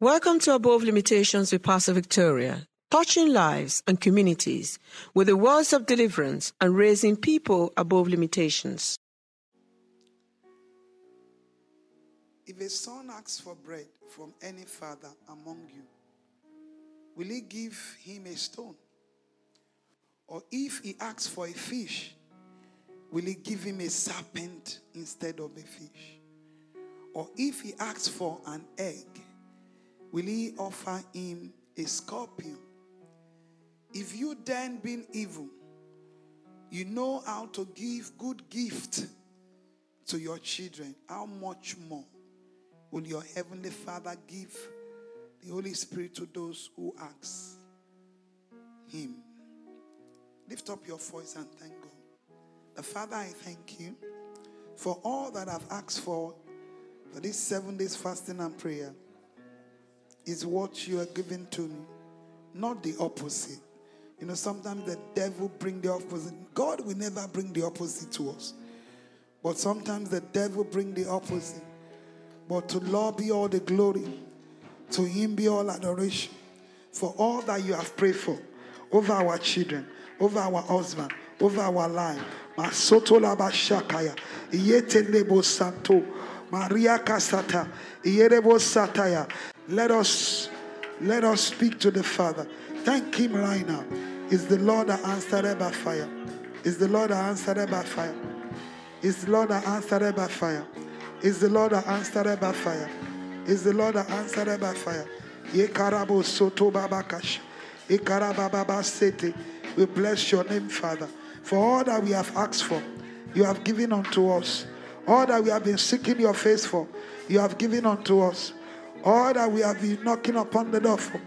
Welcome to Above Limitations with Pastor Victoria, touching lives and communities with the words of deliverance and raising people above limitations. If a son asks for bread from any father among you, will he give him a stone? Or if he asks for a fish, will he give him a serpent instead of a fish? Or if he asks for an egg, will he offer him a scorpion? If you then, being evil, you know how to give good gift to your children, how much more will your heavenly Father give the Holy Spirit to those who ask Him? Lift up your voice and thank God. The Father, I thank you for all that I've asked for for these seven days fasting and prayer is what you are giving to me, not the opposite. You know, sometimes the devil bring the opposite. God will never bring the opposite to us. But sometimes the devil bring the opposite. But to Lord be all the glory. To him be all adoration. For all that you have prayed for over our children, over our husband, over our life. Masoto laba shakaya. Iyete lebo santo. Maria kasata. Iyerebo sataya. Let us let us speak to the Father. Thank him right now. Is the Lord that answered by fire. Is the Lord that answered by fire. Is the Lord that answered by fire. Is the Lord that answered by fire. Is the Lord that answered by fire. Ye karabo soto babakash. Ye karababa sete. We bless your name, Father, for all that we have asked for. You have given unto us. All that we have been seeking your face for, you have given unto us. All that we have been knocking upon the door for,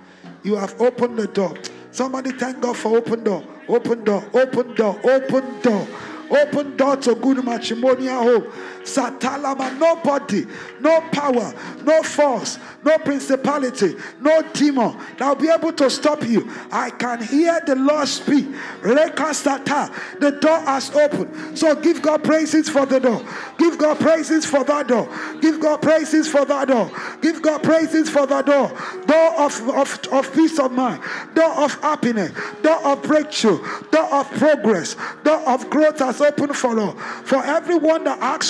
you have opened the door. Somebody thank God for open door, open door, open door, open door. Open door to good matrimonial home. Satalama, nobody, no power, no force, no principality, no demon that will be able to stop you. I can hear the Lord speak. Rekasata, the door has opened. So give God praises for the door. Give God praises for that door. Give God praises for that door. Give God praises for that door. Door of, of, of peace of mind, door of happiness, door of breakthrough, door of progress, door of growth has opened for all. For everyone that asks.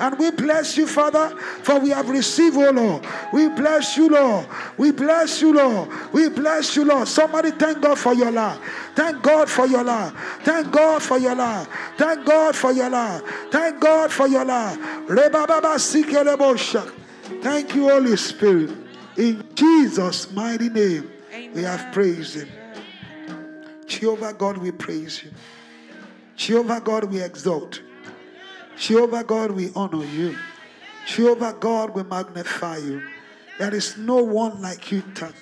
And we bless you, Father, for we have received, oh Lord. We bless you, Lord. We bless you, Lord. We bless you, Lord. Somebody thank God for your life. Thank God for your life. Thank God for your life. Thank God for your life. Thank God for your life. Thank you, Holy Spirit. In Jesus' mighty name, we have praised Him. Jehovah God, we praise you. Jehovah God, we exalt. Jehovah God, we honor you. Jehovah God, we magnify you. There is no one like you, Dad.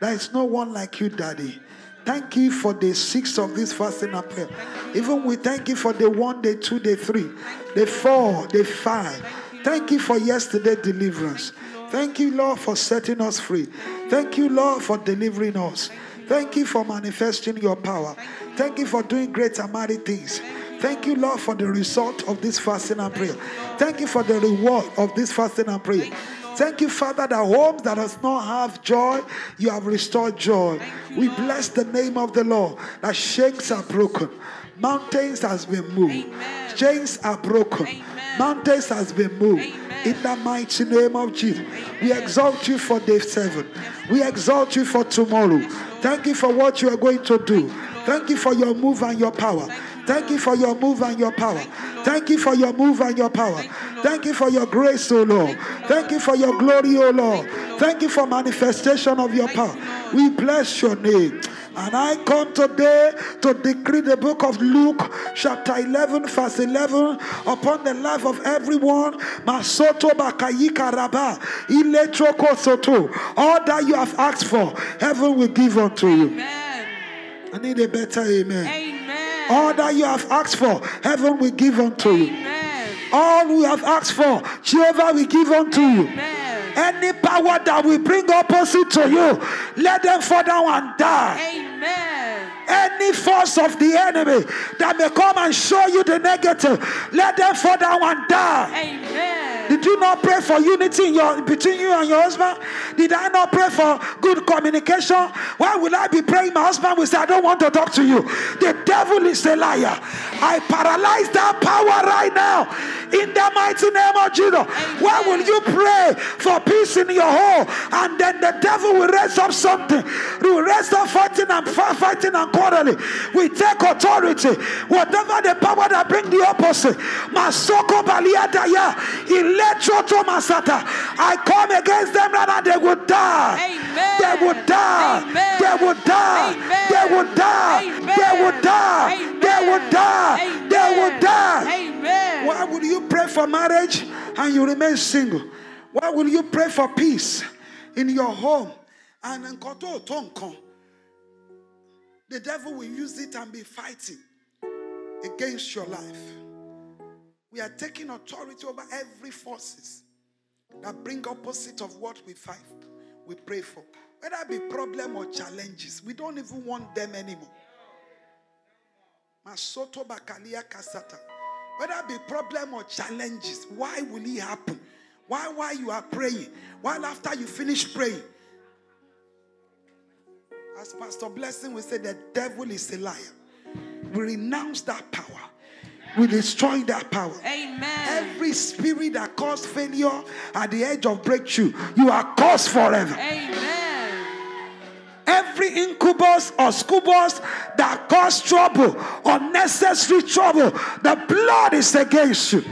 There is no one like you, Daddy. Thank you for the six of this fasting and prayer. Even we thank you for the one, the two, the three, the four, the five. Thank you for yesterday deliverance. Thank you, Lord, for setting us free. Thank you, Lord, for delivering us. Thank you for manifesting your power. Thank you for doing great and mighty things. Thank you, Lord, for the result of this fasting and prayer. Thank you for the reward of this fasting and prayer. Thank you, Father, that homes that does not have joy, you have restored joy. We bless the name of the Lord. That shakes are broken, mountains has been moved, chains are broken, mountains has been moved. In the mighty name of Jesus, we exalt you for day seven. We exalt you for tomorrow. Thank you for what you are going to do. Thank you for your move and your power. Thank you for your move and your power. Thank you for your move and your power. Thank you for your grace, O Lord. Thank you for your glory, O Lord. Thank you for manifestation of your power. We bless your name. And I come today to decree the book of Luke, chapter 11, verse 11, upon the life of everyone. Masoto bakayika raba, iletroko soto. All that you have asked for, heaven will give unto you. Amen. I need a better amen. Amen. All that you have asked for, heaven will give unto you. All we have asked for, Jehovah will give unto you. Any power that will bring opposite to you, let them fall down and die. Amen. Any force of the enemy that may come and show you the negative, let them fall down and die. Amen. Did you not pray for unity in your, between you and your husband? Did I not pray for good communication? Why will I be praying? My husband will say, I don't want to talk to you. The devil is a liar. I paralyze that power right now in the mighty name of Jesus. Why will you pray for peace in your home and then the devil will raise up something? He will raise up fighting and fighting and quarreling. We take authority. Whatever the power that bring the opposite. Masoko baliadaya. Electro masata. I come against them now. They will die. Amen. They will die. Amen. They will die. Amen. They will die. Amen. They will die. They will die. They will die. Amen. Why will you pray for marriage and you remain single? Why will you pray for peace in your home? And the devil will use it and be fighting against your life. We are taking authority over every forces that bring opposite of what we fight, we pray for. Whether it be problem or challenges, we don't even want them anymore. Masoto bakalia kasata. Whether it be problem or challenges, why will it happen? Why while you are praying? While after you finish praying? As Pastor Blessing will say, the devil is a liar. We renounce that power. We destroy that power. Amen. Every spirit that caused failure at the edge of breakthrough, you are cursed forever. Amen. Every incubus or succubus that cause trouble, unnecessary trouble, the blood is against you.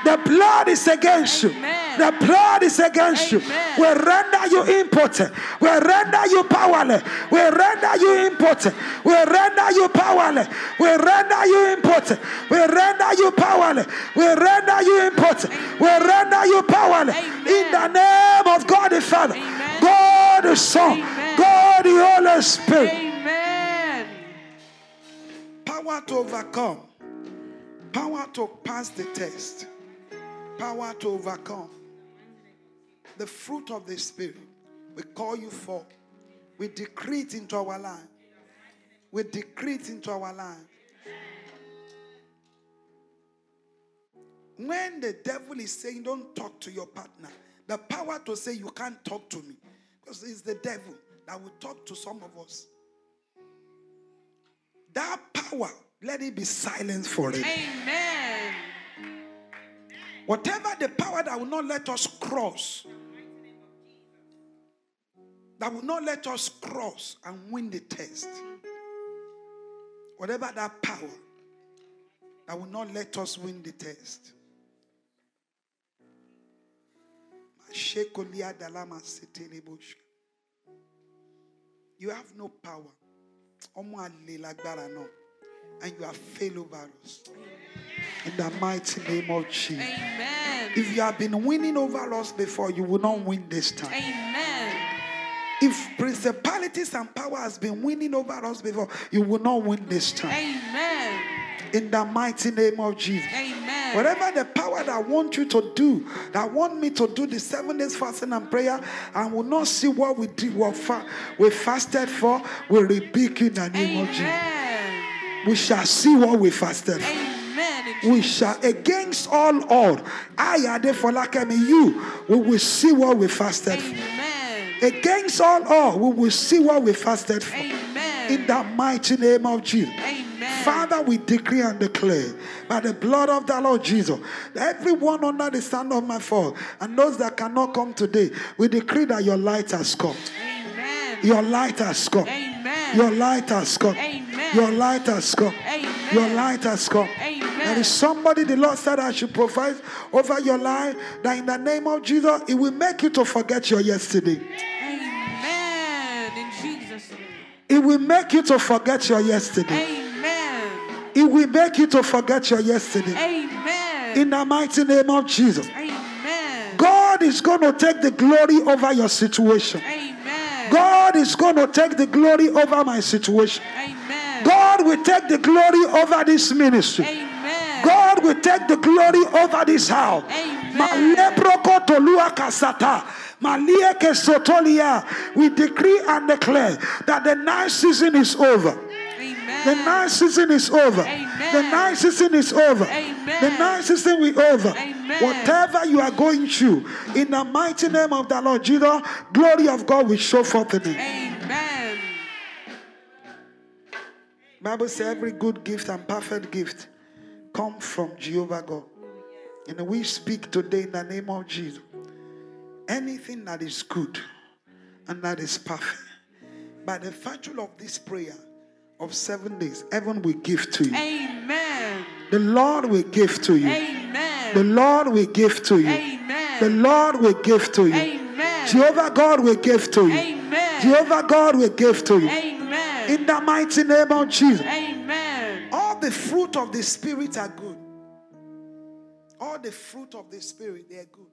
Amen. The blood is against you. The blood is against you. We render you impotent. We render you powerless. We render you impotent. We render you powerless. We render you impotent. We render you powerless. We render you impotent. We render you powerless. Amen. In the name of God the Father, Amen. God the Son, Amen. God the Holy Spirit. Amen. Power to overcome. Power to pass the test. Power to overcome. The fruit of the Spirit. We call you for. We decree it into our life. We decree it into our life. When the devil is saying, Don't talk to your partner, the power to say, You can't talk to me. Because it's the devil that will talk to some of us. That power, let it be silenced forever. Amen. Whatever the power that will not let us cross, that will not let us cross and win the test. Whatever that power that will not let us win the test. You have no power. And you have failed over us. In the mighty name of Jesus. Amen. If you have been winning over us before, you will not win this time. Amen. If principalities and power has been winning over us before, you will not win this time. Amen. In the mighty name of Jesus. Amen. Whatever the power that want you to do, that want me to do the seven days fasting and prayer, and will not see what we did, what fa- we fasted for, we rebuke in the name of Jesus. We shall see what we fasted. Amen. We shall, against all odds, I are there for like me, you, we will see what we fasted. Amen. Against all odds, we will see what we fasted for. Amen. In the mighty name of Jesus. Amen. Father, we decree and declare by the blood of the Lord Jesus, everyone under the sound of my fall and those that cannot come today, we decree that your light has come. Amen. Your light has come. Amen. Your light has come. Amen. Your light has come. Amen. Your light has come. Amen. There is somebody the Lord said I should provide over your life that in the name of Jesus, it will make you to forget your yesterday. Amen. In Jesus' name. It will make you to forget your yesterday. Amen. It will make you to forget your yesterday. Amen. In the mighty name of Jesus. Amen. God is going to take the glory over your situation. Amen. God is going to take the glory over my situation. Amen. God will take the glory over this ministry. Amen. God will take the glory over this house. Amen. Malebroko tolua kasata. Malieke sotolia. We decree and declare that the night season is over. The night season is over. Amen. The night season is over. Amen. The night season is over. Amen. Whatever you are going through, in the mighty name of the Lord Jesus, glory of God will show forth in it. Bible says every good gift and perfect gift come from Jehovah God. And we speak today in the name of Jesus. Anything that is good and that is perfect, by the virtue of this prayer of seven days, heaven will give to you. Amen. The Lord will give to you. Amen. The Lord will give to you. Amen. The Lord will give to you. Amen. Jehovah God will give to you. Amen. Jehovah God will give to you. Amen. In the mighty name of Jesus. Amen. All the fruit of the Spirit are good. All the fruit of the Spirit, they are good.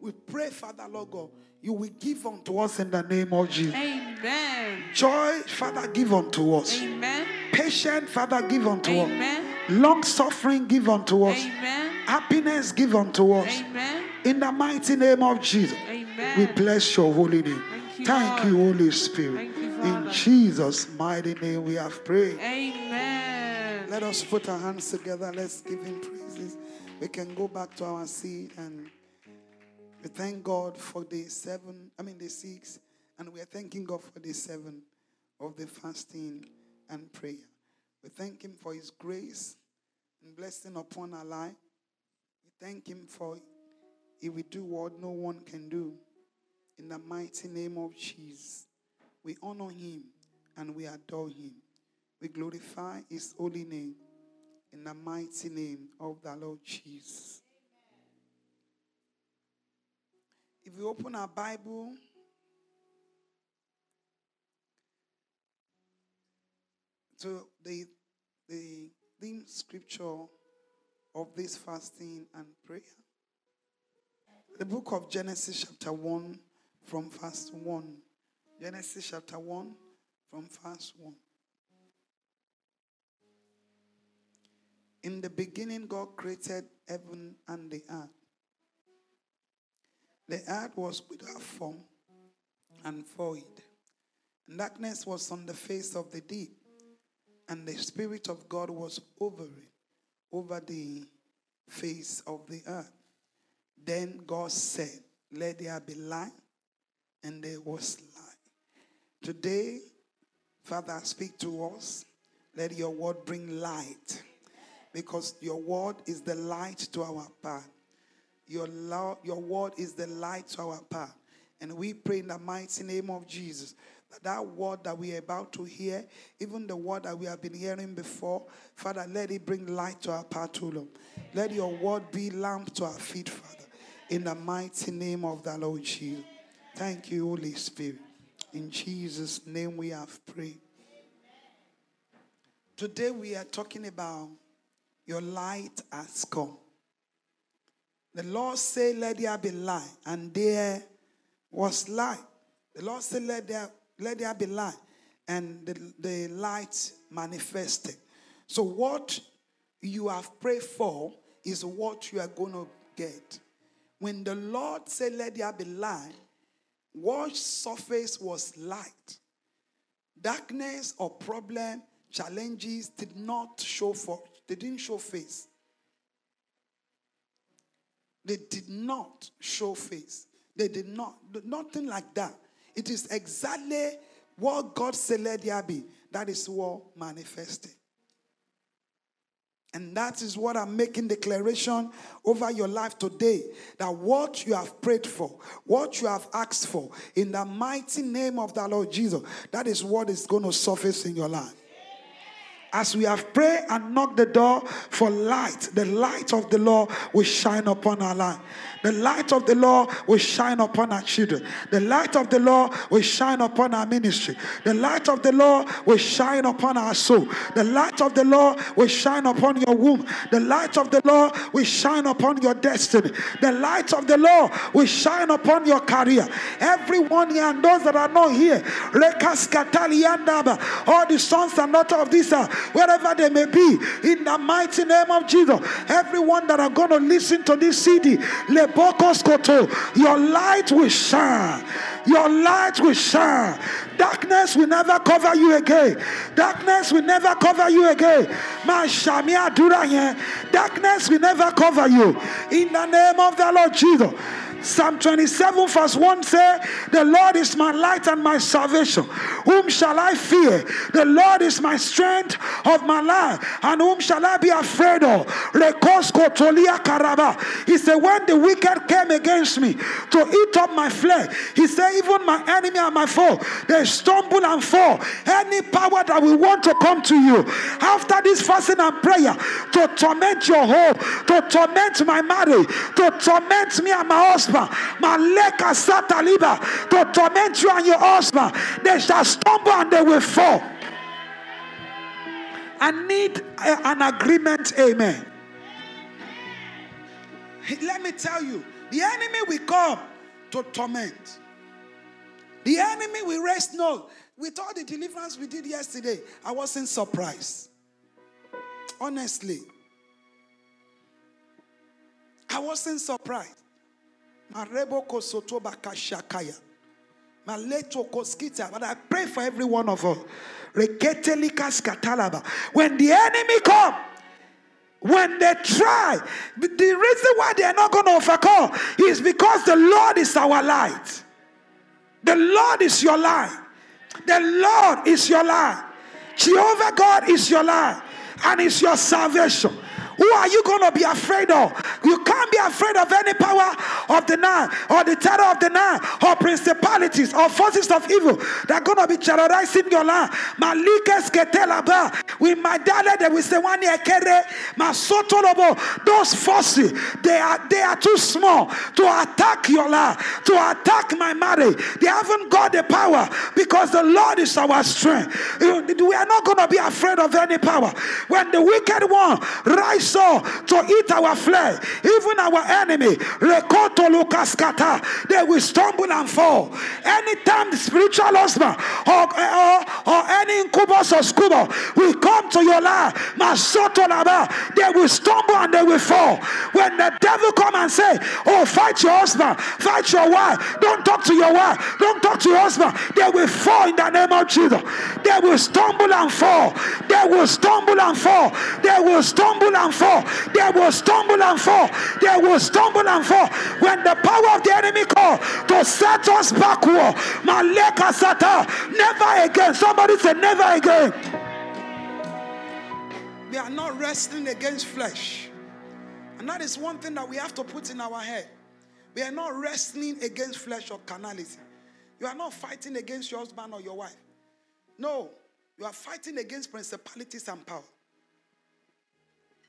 We pray, Father, Lord God, you will give unto us in the name of Jesus. Amen. Joy, Father, give unto us. Amen. Patient, Father, give unto us. Amen. us. Long suffering, give unto us. Amen. Happiness, give unto us. Amen. In the mighty name of Jesus. Amen. We bless your holy name. Thank you, Thank you, Holy Spirit. In Jesus' mighty name we have prayed. Amen. Let us put our hands together. Let's give him praises. We can go back to our seat and we thank God for the seven, I mean the six, and we are thanking God for the seven of the fasting and prayer. We thank him for his grace and blessing upon our life. We thank him for he will do what no one can do. In the mighty name of Jesus, we honor him and we adore him. We glorify his holy name in the mighty name of the Lord Jesus. If we open our Bible, to the, the theme scripture of this fasting and prayer, the book of Genesis, chapter 1, from verse 1. Genesis, chapter 1, from verse 1. In the beginning, God created heaven and the earth. The earth was without form and void. And darkness was on the face of the deep. And the Spirit of God was hovering over the face of the earth. Then God said, Let there be light. And there was light. Today, Father, speak to us. Let your word bring light because your word is the light to our path. Your, lo- your word is the light to our path. And we pray in the mighty name of Jesus that that word that we are about to hear, even the word that we have been hearing before, Father, let it bring light to our path, Lord. Let your word be lamp to our feet, Father. In the mighty name of the Lord Jesus. Thank you, Holy Spirit. In Jesus' name we have prayed. Today we are talking about your light has come. The Lord said, Let there be light, and there was light. The Lord said, Let there, let there be light, and the, the light manifested. So, what you have prayed for is what you are going to get. When the Lord said, Let there be light, what surface was light? Darkness or problem, challenges did not show for they didn't show face. They did not show face. They did not, nothing like that. It is exactly what God said let there be. That is what manifested. And that is what I'm making declaration over your life today. That what you have prayed for, what you have asked for, in the mighty name of the Lord Jesus, that is what is going to surface in your life as we have prayed and knocked the door for light, the light of the Lord will shine upon our life. The light of the Lord will shine upon our children. The light of the Lord will shine upon our ministry. The light of the Lord will shine upon our soul. The light of the Lord will shine upon your womb. The light of the Lord will shine upon your destiny. The light of the Lord will shine upon your career. Everyone here and those that are not here, all the sons and daughters of this, uh, wherever they may be, in the mighty name of Jesus. Everyone that are going to listen to this Koto, your light will shine. Your light will shine. Darkness will never cover you again. Darkness will never cover you again. Darkness will never cover you. In the name of the Lord Jesus. Psalm 27, verse 1 say, The Lord is my light and my salvation. Whom shall I fear? The Lord is my strength of my life. And whom shall I be afraid of? He said, When the wicked came against me to eat up my flesh, he said, Even my enemy and my foe, they stumble and fall. Any power that will want to come to you after this fasting and prayer to torment your home, to torment my marriage, to torment me and my husband husband. Maleka sataliba to torment you and your husband. They shall stumble and they will fall. I need a, an agreement. Amen. Let me tell you, the enemy will come to torment. The enemy will rest no. With all the deliverance we did yesterday, I wasn't surprised. Honestly, I wasn't surprised. Marebo kosotoba kashakaya. Maleto koskita. But I pray for every one of us. When the enemy come, when they try, the reason why they are not going to overcome is because the Lord is our light. The Lord is your light. The Lord is your light. Jehovah God is your light and it's your salvation. Who are you going to be afraid of? You can't be afraid of any power of the night or the terror of the night or principalities or forces of evil that are going to be terrorizing your land. Malikes ketelaba. We my dale they will say one ekere masotolobo. Those forces they are they are too small to attack your land, to attack my marriage. They haven't got the power because the Lord is our strength. We are not going to be afraid of any power. When the wicked one rise saw to eat our flesh, even our enemy, they will stumble and fall. Anytime the spiritual husband or, or, or any incubus or succubus will come to your life, they will stumble and they will fall. When the devil come and say, Oh, fight your husband, fight your wife, don't talk to your wife, don't talk to your husband, they will fall in the name of Jesus. They will stumble and fall. They will stumble and fall. They will stumble and fall. They will stumble and fall. They will stumble and fall. When the power of the enemy call to set us backward, Maleka Sata, never again. Somebody say, never again. We are not wrestling against flesh. And that is one thing that we have to put in our head. We are not wrestling against flesh or carnality. You are not fighting against your husband or your wife. No, you are fighting against principalities and power.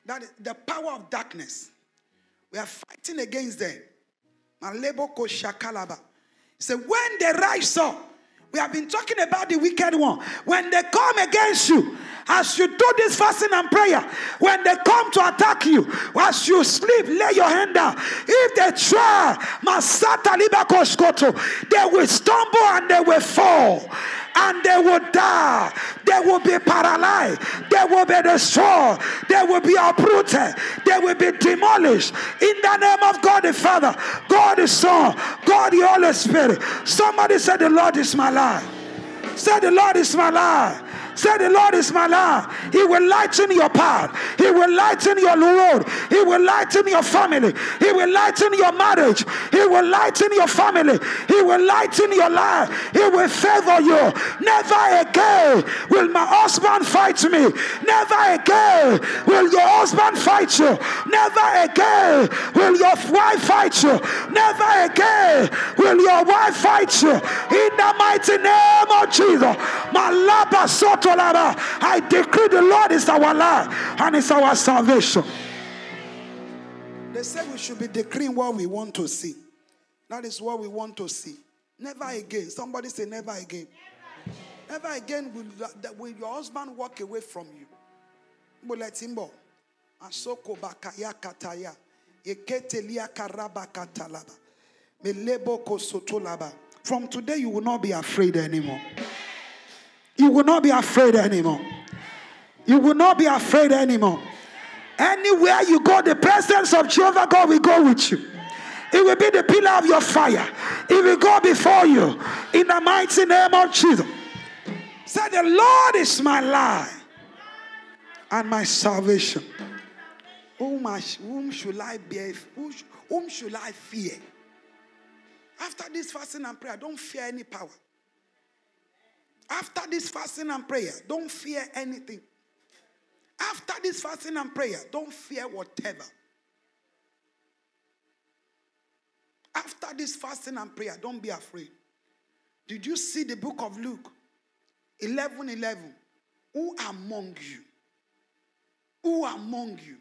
That the power of darkness. We are fighting against them. Malebo shakalaba. So when they rise up, we have been talking about the wicked one. When they come against you, as you do this fasting and prayer, when they come to attack you, as you sleep, lay your hand down. If they try, they will stumble and they will fall and they will die. They will be paralyzed. They will be destroyed. They will be uprooted. They will be demolished. In the name of God the Father, God the Son, God the Holy Spirit. Somebody said, The Lord is my life. Say, The Lord is my life. Say, The Lord is my light. He will lighten your path. He will lighten your road. He will lighten your family. He will lighten your marriage. He will lighten your family. He will lighten your life. He will favor you. Never again will my husband fight me. Never again will your husband fight you. Never again will your wife fight you. Never again will your wife fight you. In the mighty name of Jesus. Malaba soto I decree the Lord is our life and is our salvation. They say we should be decreeing what we want to see. That is what we want to see. Never again. Somebody say, never again. Never again will, will your husband walk away from you. Karaba katalaba. Melebo kosotolaba. From today, you will not be afraid anymore. You will not be afraid anymore. You will not be afraid anymore. Anywhere you go, the presence of Jehovah God will go with you. It will be the pillar of your fire. It will go before you in the mighty name of Jesus. Say, The Lord is my light and my salvation. Whom, I, whom should I be? Whom, whom should I fear? After this fasting and prayer, don't fear any power. After this fasting and prayer, don't fear anything. After this fasting and prayer, don't fear whatever. After this fasting and prayer, don't be afraid. Did you see the book of Luke 11 11? Who among you? Who among you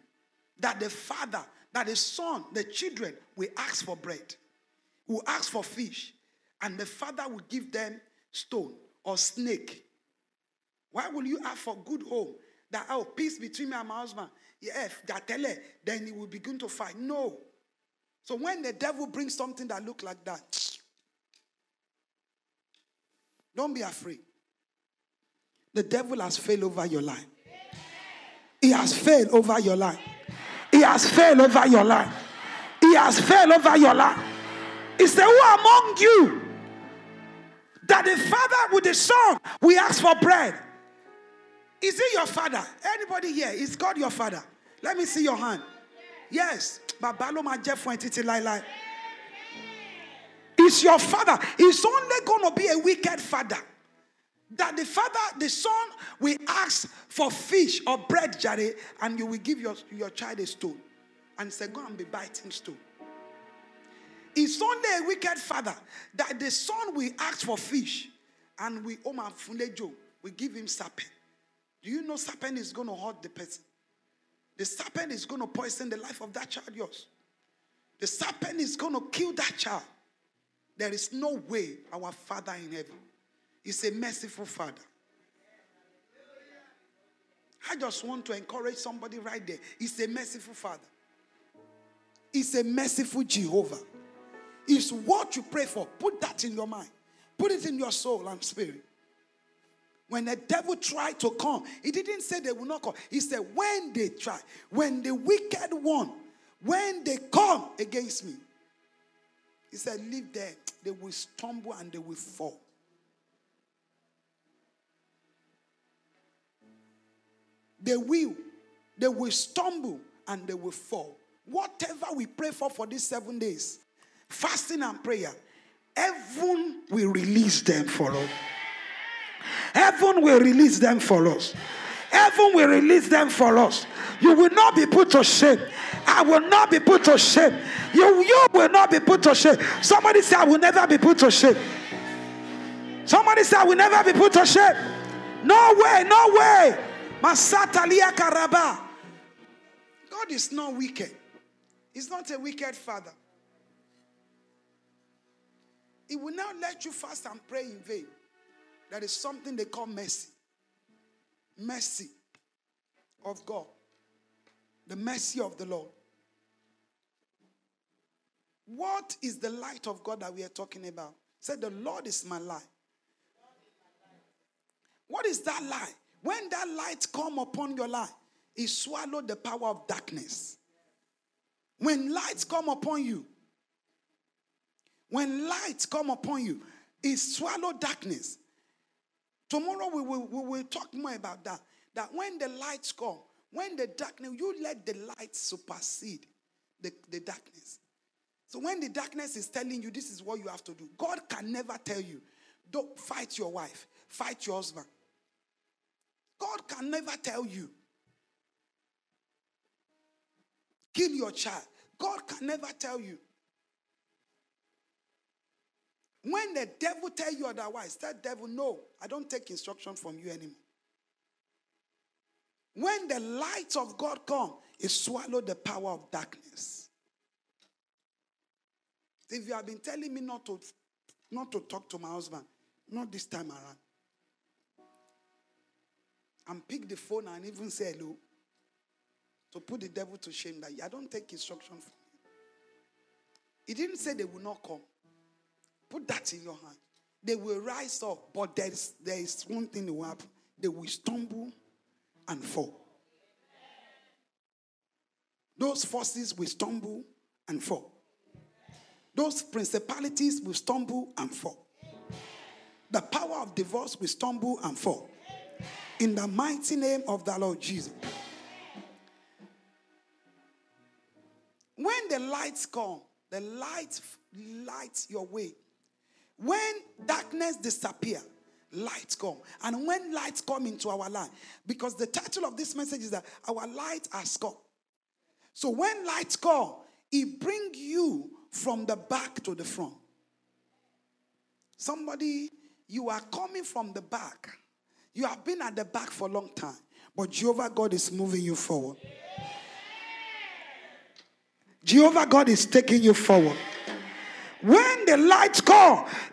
that the father, that the son, the children will ask for bread, will ask for fish, and the father will give them stone or snake? Why will you ask for good home? That oh, peace between me and my husband. Yeah, that tell then he will begin to fight. No. So when the devil brings something that look like that, don't be afraid. The devil has failed over your life. He has failed over your life. He has failed over your life. He has failed over your life. He said, Who among you that the father with the son we ask for bread? Is it your father? Anybody here? Is God your father? Let me see your hand. Yes. Babalo ma jẹ fún ẹ títí. Is your father. He's only going to be a wicked father. That the father, the son, will ask for fish or bread, Jare, and you will give your, your child a stone. And say, Go and be biting stone. It's only a wicked father that the son will ask for fish and we oh, Omar Fulejo, we give him serpent. Do you know serpent is going to hurt the person? The serpent is going to poison the life of that child, yours. The serpent is going to kill that child. There is no way our Father in heaven is a merciful Father. I just want to encourage somebody right there. He's a merciful Father. He's a merciful Jehovah. It's what you pray for. Put that in your mind. Put it in your soul and spirit. When the devil tried to come, he didn't say they will not come. He said, when they try, when the wicked one, when they come against me, he said, leave them. They will stumble and they will fall. They will. They will stumble and they will fall. Whatever we pray for for these seven days, fasting and prayer, heaven will release them for us. Heaven will release them for us. Heaven will release them for us. You will not be put to shame. I will not be put to shame. You, you will not be put to shame. Somebody say, I will never be put to shame. Somebody say, I will never be put to shame. No way, no way. Masatalia Karaba. God is not wicked. He's not a wicked father. He will not let you fast and pray in vain. There is something they call mercy. Mercy of God. The mercy of the Lord. What is the light of God that we are talking about? Said the Lord is my light. What is that light? When that light come upon your life, it swallow the power of darkness. When lights come upon you, when lights come upon you, it swallow darkness. Tomorrow we will, we will talk more about that. That when the lights come, when the darkness, you let the light supersede the, the darkness. So when the darkness is telling you this is what you have to do, God can never tell you, don't fight your wife, fight your husband. God can never tell you, kill your child. God can never tell you. When the devil tell you otherwise, tell devil, no, I don't take instruction from you anymore. When the light of God come, it swallow the power of darkness. If you have been telling me not to, not to talk to my husband, not this time around. And pick the phone and even say hello. To put the devil to shame that I don't take instruction from you. He didn't say they will not come. Put that in your hand. They will rise up, but there is, there is one thing that will happen. They will stumble and fall. Those forces will stumble and fall. Those principalities will stumble and fall. The power of divorce will stumble and fall. In the mighty name of the Lord Jesus. When the lights come, the light lights your way. When darkness disappear, lights come. And when lights come into our life, because the title of this message is that our light has come. So when lights come, it bring you from the back to the front. Somebody, you are coming from the back. You have been at the back for a long time, but Jehovah God is moving you forward. Jehovah God is taking you forward. When the lights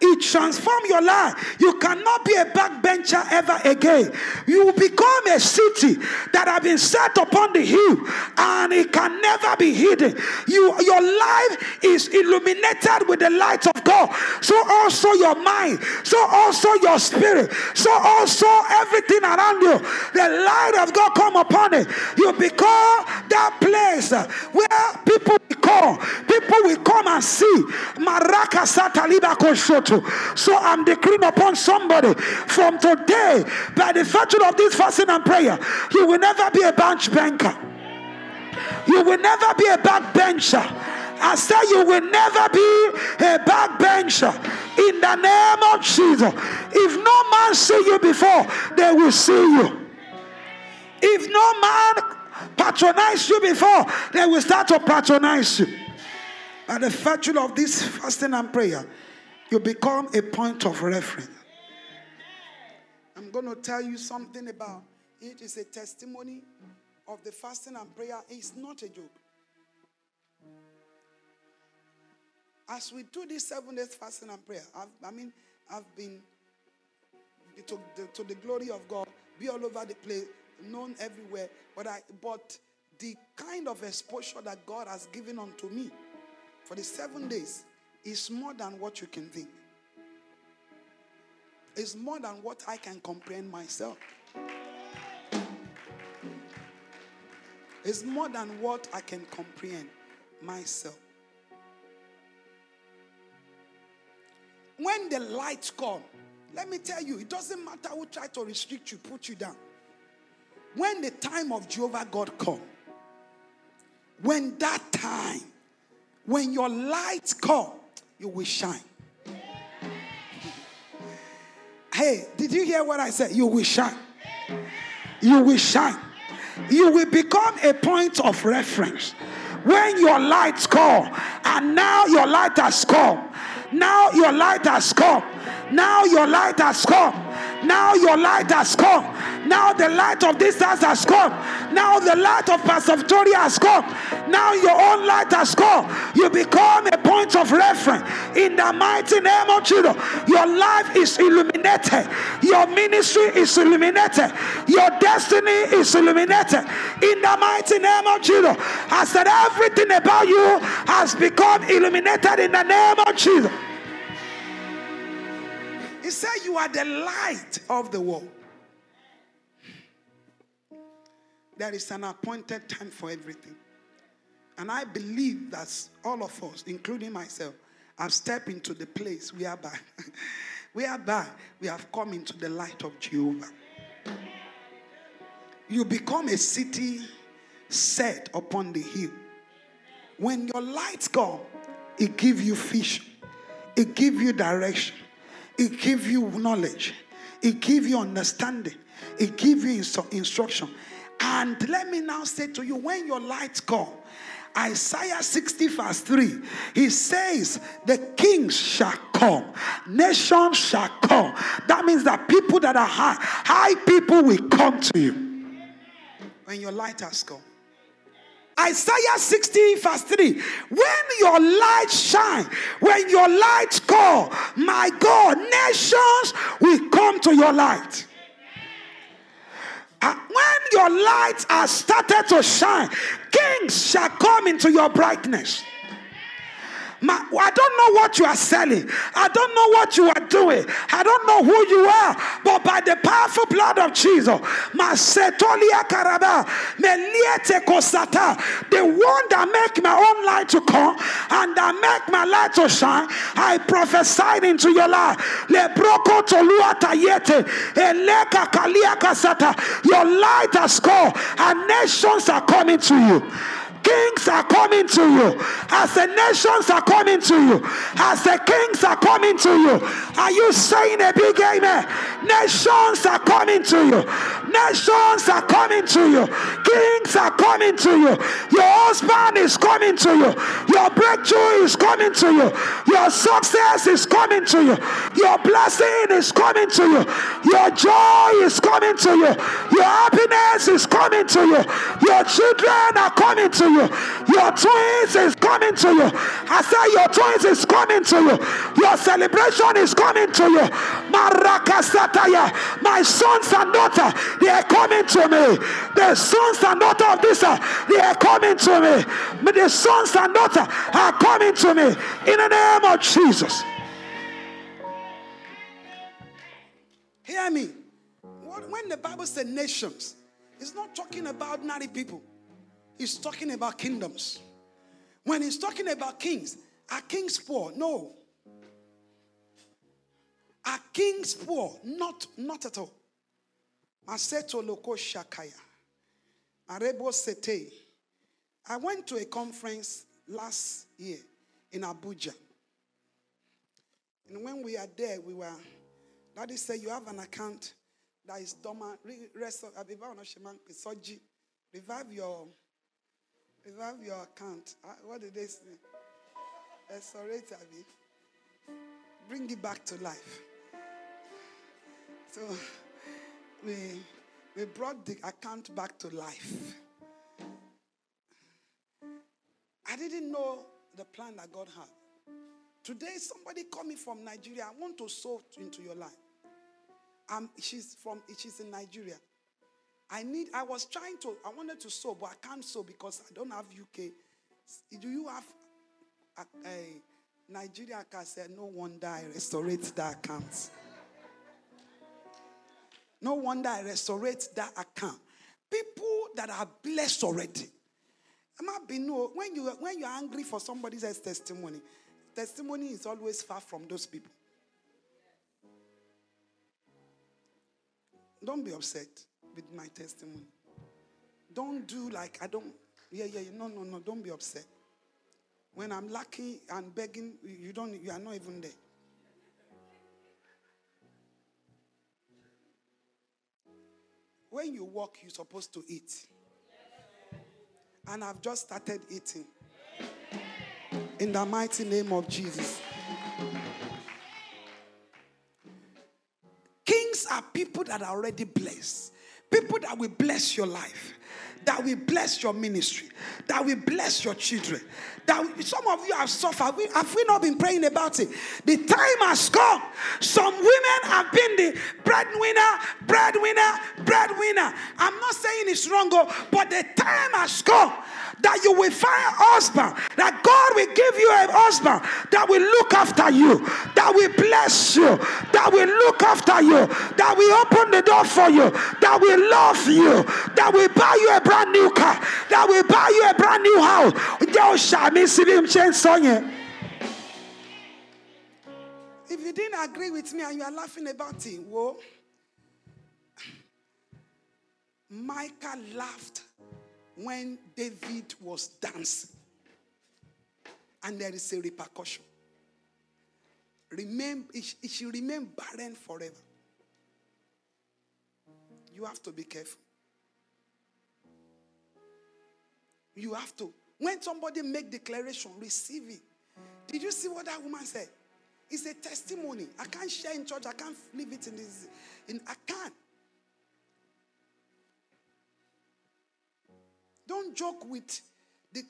it transforms your life. You cannot be a backbencher ever again. You become a city that have been set upon the hill and it can never be hidden. You, your life is illuminated with the light of God. So also your mind, so also your spirit, so also everything around you. The light of God come upon it. You become that place where people will come. People will come and see. So I'm decreeing upon somebody from today, by the virtue of this fasting and prayer, you will never be a bench banker. You will never be a backbencher. I say you will never be a backbencher in the name of Jesus. If no man see you before, they will see you. If no man patronize you before, they will start to patronize you. By the virtue of this fasting and prayer, you become a point of reference. I'm going to tell you something about it is a testimony of the fasting and prayer. It's not a joke. As we do this seven days fasting and prayer, I've, i mean, I've been to the, to the glory of God, be all over the place, known everywhere. But I, but the kind of exposure that God has given unto me for the seven days is more than what you can think. It's more than what I can comprehend myself. It's more than what I can comprehend myself. When the lights come, let me tell you, it doesn't matter who try to restrict you, put you down. When the time of Jehovah God come, when that time when your light come, you will shine. Hey, did you hear what I said? You will shine. You will shine. You will become a point of reference. When your lights come, and now your light has come. Now your light has come. Now your light has come. Now your light has come. Now the light of this house has come. Now the light of Pastor Victoria has come. Now your own light has come. You become a point of reference in the mighty name of Jesus. Your life is illuminated. Your ministry is illuminated. Your destiny is illuminated in the mighty name of Jesus. I said everything about you has become illuminated in the name of Jesus. He said, You are the light of the world. There is an appointed time for everything. And I believe that all of us, including myself, have stepped into the place we are by we have come into the light of Jehovah. You become a city set upon the hill. When your lights come, it gives you vision, it gives you direction, it gives you knowledge. It gives you understanding. It gives you instruction. And let me now say to you when your lights come, Isaiah 60, verse 3, he says, The kings shall come, nations shall come. That means that people that are high, high people will come to you. When your light has come. Isaiah 60, verse 3. When your light shine, when your light come, my God, nations will come to your light. When your lights are started to shine, kings shall come into your brightness. My, I don't know what you are selling. I don't know what you are doing. I don't know who you are. But by the powerful blood of Jesus, Masetolia Karaba, the one that make my own light to come and that make my light to shine, I prophesied into your life. Lebroko Tolua Tayete, Eleka Kalia Kasata, your light has come and nations are coming to you. Kings are coming to you. As the nations are coming to you. As the kings are coming to you. Are you saying a big amen? Nations are coming to you. Nations are coming to you. Kings are coming to you. Your husband is coming to you. Your breakthrough is coming to you. Your success is coming to you. Your blessing is coming to you. Your joy is coming to you. Your happiness is coming to you. Your children are coming to you. Your twins is coming to you. I say your twins is coming to you. Your celebration is coming to you. My sons and daughter, they are coming to me. The sons and daughter of this, they are coming to me. The sons and daughter are coming to me in the name of Jesus. Hear me. When the Bible says nations, it's not talking about naughty people. He's talking about kingdoms. When he's talking about kings, are kings poor? No. Are kings poor? Not, not at all. Loko shakaya. Arebo sete. I went to a conference last year in Abuja. And when we are there, we were, daddy said, you have an account that is dormant. Revive your Revive your account. Uh, what did they say? Restaurate Abi. Bring it back to life. So we we brought the account back to life. I didn't know the plan that God had. Today, somebody coming from Nigeria, I want to sow into your life. Um, she's from she's in Nigeria. I need, I was trying to, I wanted to sew, but I can't sew because I don't have UK. Do you have a, a Nigeria can say, no wonder I restaurate that account. No wonder I restaurate that account. People that are blessed already. When you when you're angry for somebody else's testimony, testimony is always far from those people. Don't be upset with my testimony. Don't do like I don't. Yeah, yeah. No, no, no. Don't be upset. When I'm lucky and begging, you don't. You are not even there. When you walk, you're supposed to eat. And I've just started eating. In the mighty name of Jesus. Kings are people that are already blessed. People that will bless your life, that will bless your ministry, that will bless your children. That some of you have suffered. We, have we not been praying about it? The time has come. Some women have been the breadwinner, breadwinner, breadwinner. I'm not saying it's wrong, oh, but the time has come that you will find a husband, that God will give you a husband that will look after you, that will bless you, that will look after you, that will open the door for you, that will love you, that will buy you a brand new car, that will buy you a brand new house. Eh? If you didn't agree with me and you are laughing about it, whoa. Micah laughed when David was dancing. And there is a repercussion. Remain, it should remain barren forever. You have to be careful. You have to. When somebody make declaration, receive it. Did you see what that woman said? It's a testimony. I can't share in church. I can't leave it in this. In, I can't. Don't joke with the,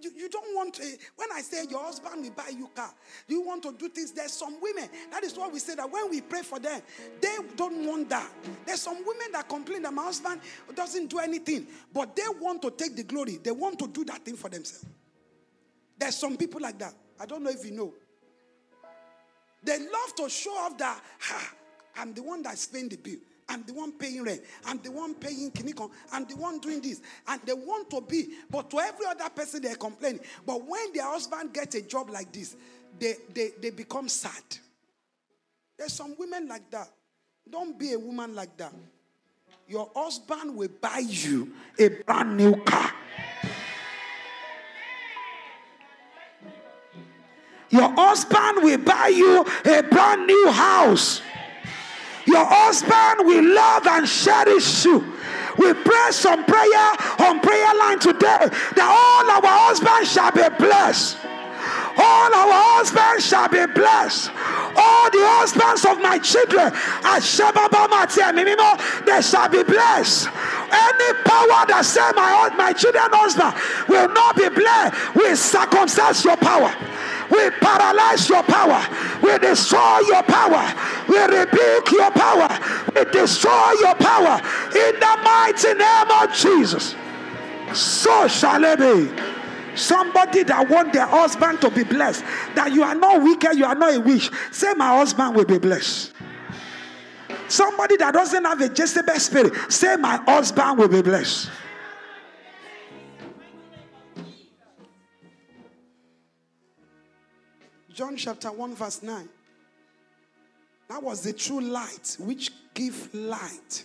you, you, don't want to, when I say your husband will buy you car, you want to do things. There's some women, that is why we say that when we pray for them, they don't want that. There's some women that complain that my husband doesn't do anything, but they want to take the glory. They want to do that thing for themselves. There's some people like that. I don't know if you know. They love to show off that "Ha, I'm the one that's paying the bill. I'm the one paying rent. I'm the one paying kinikon. I'm the one doing this. And they want to be, but to every other person they're complaining. But when their husband gets a job like this, they, they, they become sad. There's some women like that. Don't be a woman like that. Your husband will buy you a brand new car. Your husband will buy you a brand new house. Your husband will love and cherish you. We pray some prayer on prayer line today that all our husbands shall be blessed. All our husbands shall be blessed. All the husbands of my children, they shall be blessed. Any power that say my, my children husband will not be blessed, we circumcise your power. We paralyze your power. We destroy your power. We rebuke your power. We destroy your power. In the mighty name of Jesus. So shall it be. Somebody that want their husband to be blessed, that you are not wicked, you are not a witch. Say, My husband will be blessed. Somebody that doesn't have a Jezebel spirit, say, My husband will be blessed. John chapter 1, verse 9. That was the true light which give light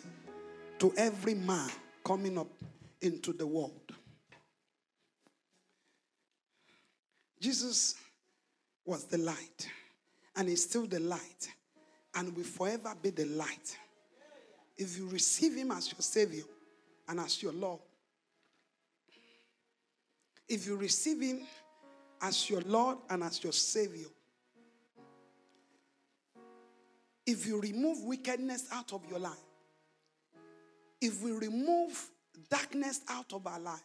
to every man coming up into the world. Jesus was the light, and is still the light, and will forever be the light. If you receive Him as your Savior and as your Lord, if you receive Him as your Lord and as your Savior, if you remove wickedness out of your life, if we remove darkness out of our life,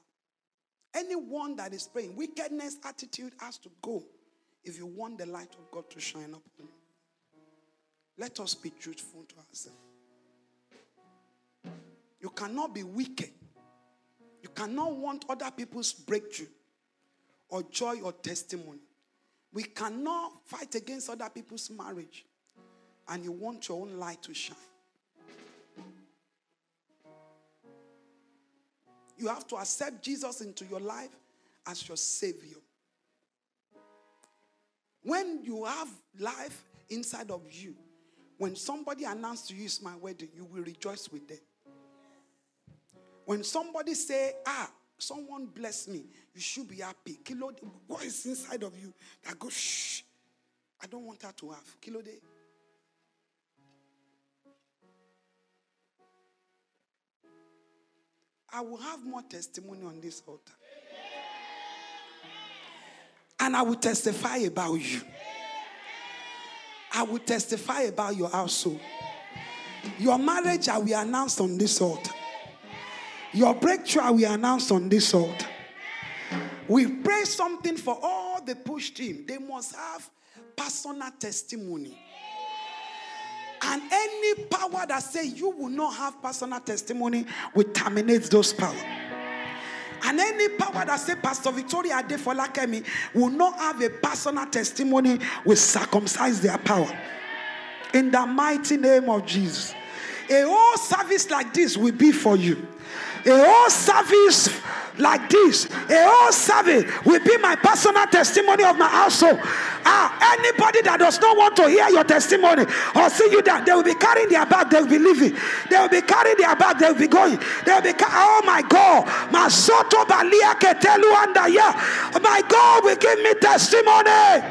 anyone that is praying, wickedness attitude has to go if you want the light of God to shine upon you. Let us be truthful to ourselves. You cannot be wicked. You cannot want other people's breakthrough or joy or testimony. We cannot fight against other people's marriage and you want your own light to shine. You have to accept Jesus into your life as your Savior. When you have life inside of you, when somebody announced to you it's my wedding, you will rejoice with them. When somebody say, ah, someone bless me, you should be happy. Kilo, what is inside of you that goes, shh, I don't want her to have. Kilo day. I will have more testimony on this altar. And I will testify about you. I will testify about your household. Your marriage, I will announce on this altar. Your breakthrough, we will announce on this altar. We pray something for all the push team. They must have personal testimony. And any power that say you will not have personal testimony will terminate those power. And any power that say Pastor Victoria Adefolakemi will not have a personal testimony will circumcise their power. In the mighty name of Jesus. A whole service like this will be for you. A whole service like this, a whole service will be my personal testimony of my household. Ah, anybody that does not want to hear your testimony or see you that they will be carrying their bag, they will be leaving. They will be carrying their bag, they will be going. They will be, oh my God, my soto balia ketelu andaya. My God will give me testimony.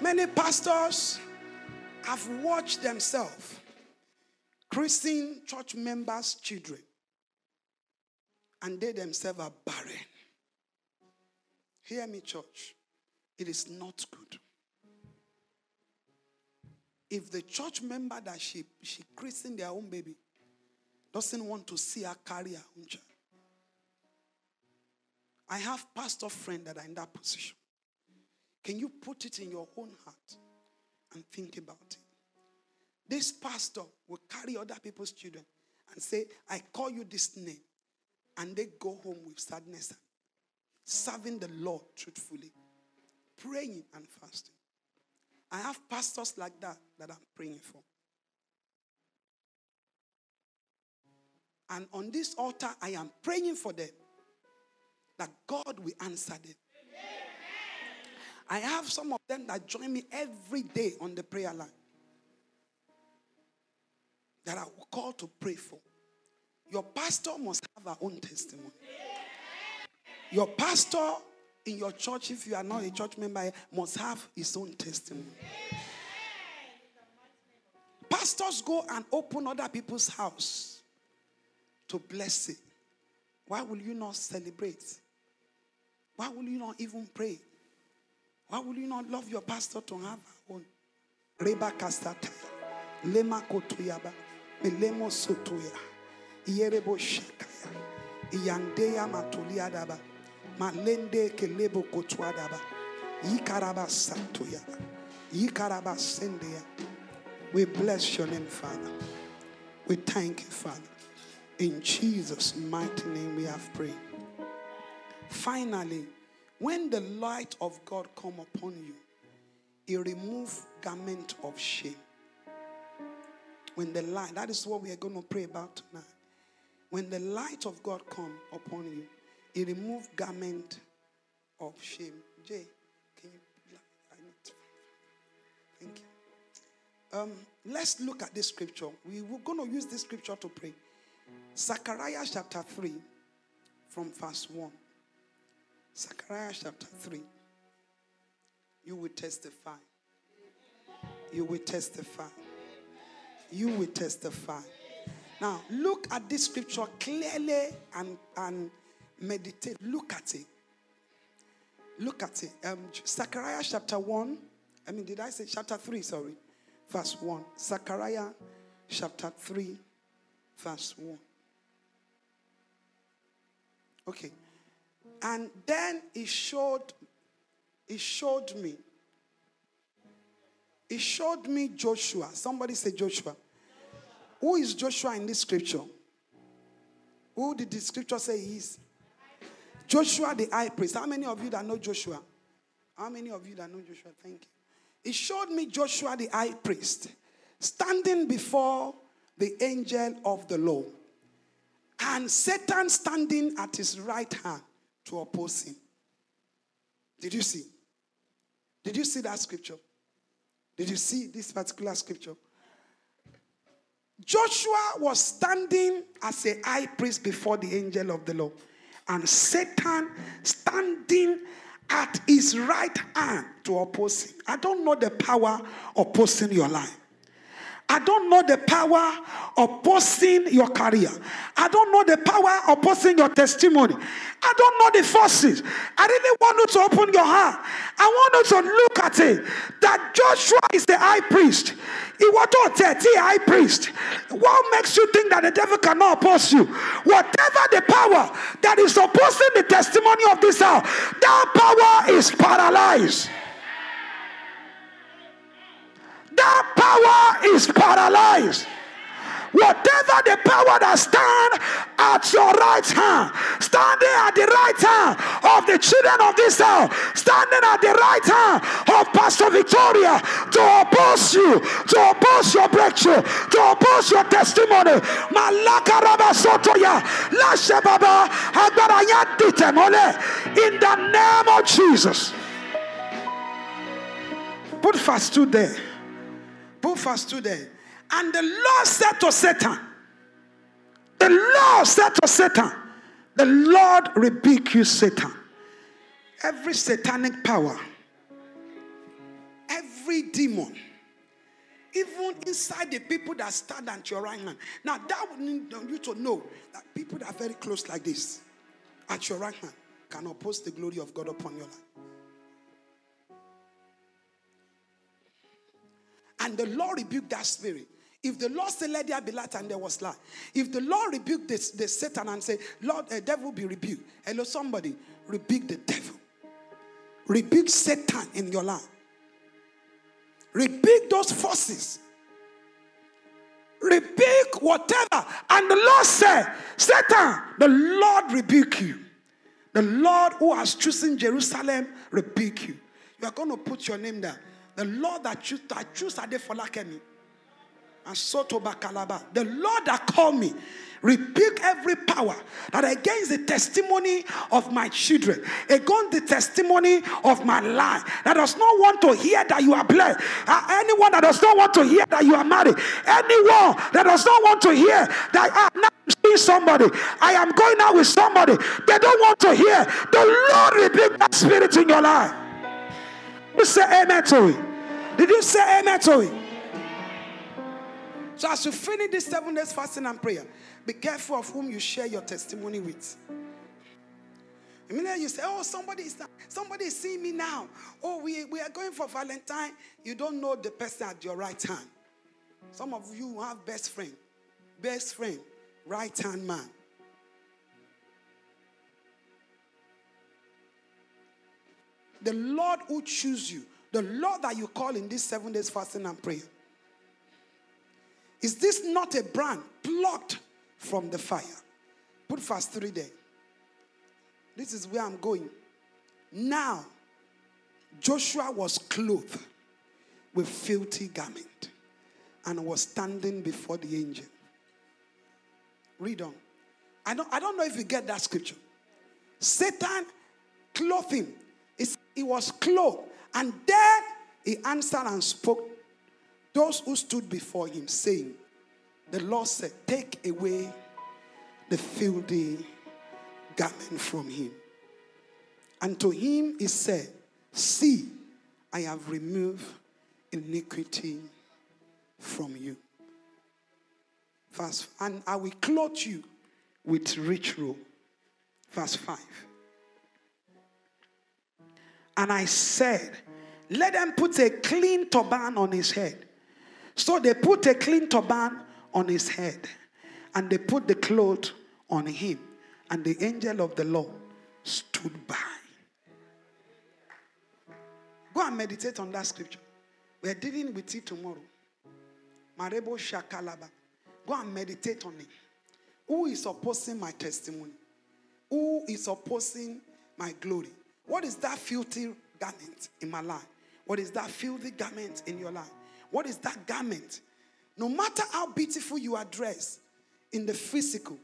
Many pastors have watched themselves Christian church members' children, and they themselves are barren. Hear me, church. It is not good. If the church member that she, she christened their own baby doesn't want to see her carry her own child, I have pastor friends that are in that position. Can you put it in your own heart and think about it? This pastor will carry other people's children and say, I call you this name. And they go home with sadness, serving the Lord truthfully, praying and fasting. I have pastors like that that I'm praying for. And on this altar, I am praying for them that God will answer them. I have some of them that join me every day on the prayer line that I will call to pray for. Your pastor must have her own testimony. Your pastor in your church, if you are not a church member, must have his own testimony. Pastors go and open other people's house to bless it. Why will you not celebrate? Why will you not even pray? Why will you not love your pastor to have her own? Reba kastata, lema melemo sotoya, ierebo shakaya, iyandeya matuliadaba, malende kelebo kotwadaba, yikaraba satoyaba, yikaraba sendeya. We bless your name, Father. We thank you, Father. In Jesus' mighty name we have prayed. Finally, when the light of God come upon you, it remove garment of shame. When the light, that is what we are going to pray about tonight. When the light of God come upon you, it remove garment of shame. Jay, can you? Thank you. Um, let's look at this scripture. We were going to use this scripture to pray. Zechariah chapter 3, from verse 1. Zechariah chapter 3. You will testify. You will testify. You will testify. Now, look at this scripture clearly and, and meditate. Look at it. Look at it. Um, Zechariah chapter 1. I mean, did I say chapter 3? Sorry verse 1. Zechariah chapter 3, verse 1. Okay. And then he showed, he showed me. He showed me Joshua. Somebody say Joshua. Who is Joshua in this scripture? Who did the scripture say he is? Joshua the high priest. How many of you that know Joshua? How many of you that know Joshua? Thank you. He showed me Joshua the high priest standing before the angel of the Lord, and Satan standing at his right hand to oppose him. Did you see? Did you see that scripture? Did you see this particular scripture? Joshua was standing as a high priest before the angel of the Lord, and Satan standing at his right hand to oppose him. I don't know the power opposing your life. I don't know the power opposing your career. I don't know the power opposing your testimony. I don't know the forces. I really want you to open your heart. I want you to look at it that Joshua is the high priest. He was the high priest. What makes you think that the devil cannot oppose you? Whatever the power that is opposing the testimony of this house, that power is paralyzed. That power is paralyzed. Whatever the power that stand at your right hand, standing at the right hand of the children of this house, standing at the right hand of Pastor Victoria to oppose you, to oppose your breakthrough, to oppose your testimony. Malaka raba sotoya, lashe baba, agbaranya ditemole. In the name of Jesus. Put fast two there. Put fast two there. And the Lord said to Satan, The Lord said to Satan, The Lord rebuke you, Satan. Every satanic power, every demon, even inside the people that stand at your right hand. Now, that would need you to know that people that are very close like this, at your right hand, can oppose the glory of God upon your life. And the Lord rebuked that spirit. If the Lord said, Let there be light, and there was light. If the Lord rebuked the, the Satan and said, Lord, the devil be rebuked. Hello, somebody, rebuke the devil. Rebuke Satan in your life. Rebuke those forces. Rebuke whatever. And the Lord said, Satan, the Lord rebuke you. The Lord who has chosen Jerusalem rebuke you. You are going to put your name there. The Lord that choose that choose Adefolakemi. And so Soto Bakalaba. The Lord that called me rebuke every power that against the testimony of my children, against the testimony of my life, that does not want to hear that you are blessed. Uh, anyone that does not want to hear that you are married, anyone that does not want to hear that I'm not seeing somebody, I am going out with somebody, they don't want to hear. The Lord rebuke that spirit in your life. You say amen to it. Did you say amen to it? So as you finish this seven days fasting and prayer, be careful of whom you share your testimony with. I mean, you say, "Oh, somebody is somebody is seeing me now. Oh, we, we are going for Valentine." You don't know the person at your right hand. Some of you have best friend, best friend, right hand man. The Lord who choose you, the Lord that you call in these seven days fasting and prayer. Is this not a brand plucked from the fire? Put verse 3 there. This is where I'm going. Now, Joshua was clothed with filthy garment and was standing before the angel. Read on. I don't, I don't know if you get that scripture. Satan clothed him. He was clothed. And then he answered and spoke those who stood before him, saying, The Lord said, Take away the filthy garment from him. And to him he said, See, I have removed iniquity from you. Verse, and I will clothe you with rich robe. Verse 5. And I said, Let them put a clean turban on his head. So they put a clean turban on his head, and they put the cloth on him, and the angel of the Lord stood by. Go and meditate on that scripture. We are dealing with it tomorrow. Marebo Shakalaba. Go and meditate on it. Who is opposing my testimony? Who is opposing my glory? What is that filthy garment in my life? What is that filthy garment in your life? What is that garment? No matter how beautiful you are dressed in the physical,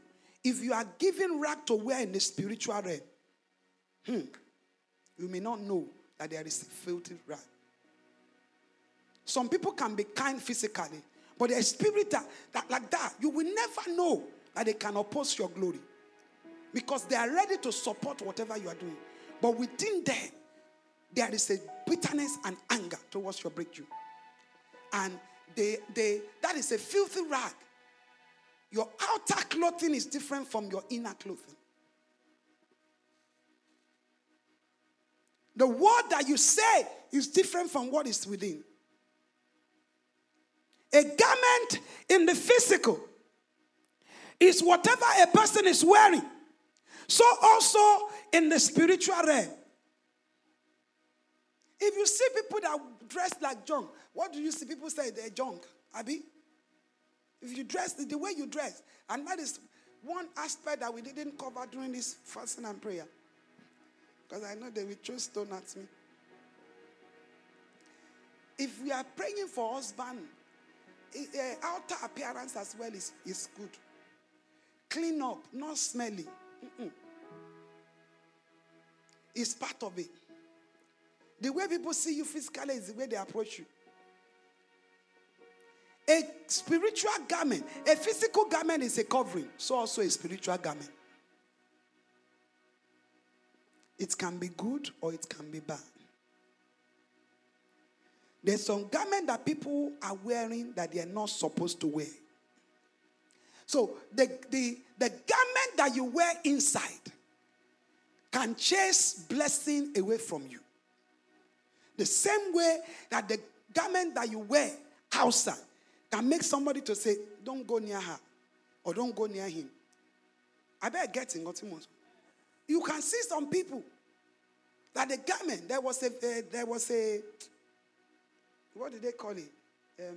if you are given rag to wear in the spiritual realm, hmm, you may not know that there is a filthy rag. Some people can be kind physically, but there's spirit that, that like that, you will never know that they can oppose your glory. Because they are ready to support whatever you are doing. But within them, there is a bitterness and anger towards your breakthrough. And they, they, that is a filthy rag. Your outer clothing is different from your inner clothing. The word that you say is different from what is within. A garment in the physical is whatever a person is wearing. So also in the spiritual realm. If you see people that dress like junk, what do you see? People say they're junk. Abi? If you dress the, way you dress, and that is one aspect that we didn't cover during this fasting and prayer. Because I know they will throw stone at me. If we are praying for husband, uh, outer appearance as well is, is good. Clean up, not smelly. Mm-mm. It's part of it. The way people see you physically is the way they approach you. A spiritual garment, a physical garment is a covering, so also a spiritual garment. It can be good or it can be bad. There's some garment that people are wearing that they are not supposed to wear. So the, the, the garment that you wear inside can chase blessing away from you. The same way that the garment that you wear outside can make somebody to say, don't go near her or don't go near him. I better get in You can see some people that the garment, there was a, uh, there was a, what did they call it? Um,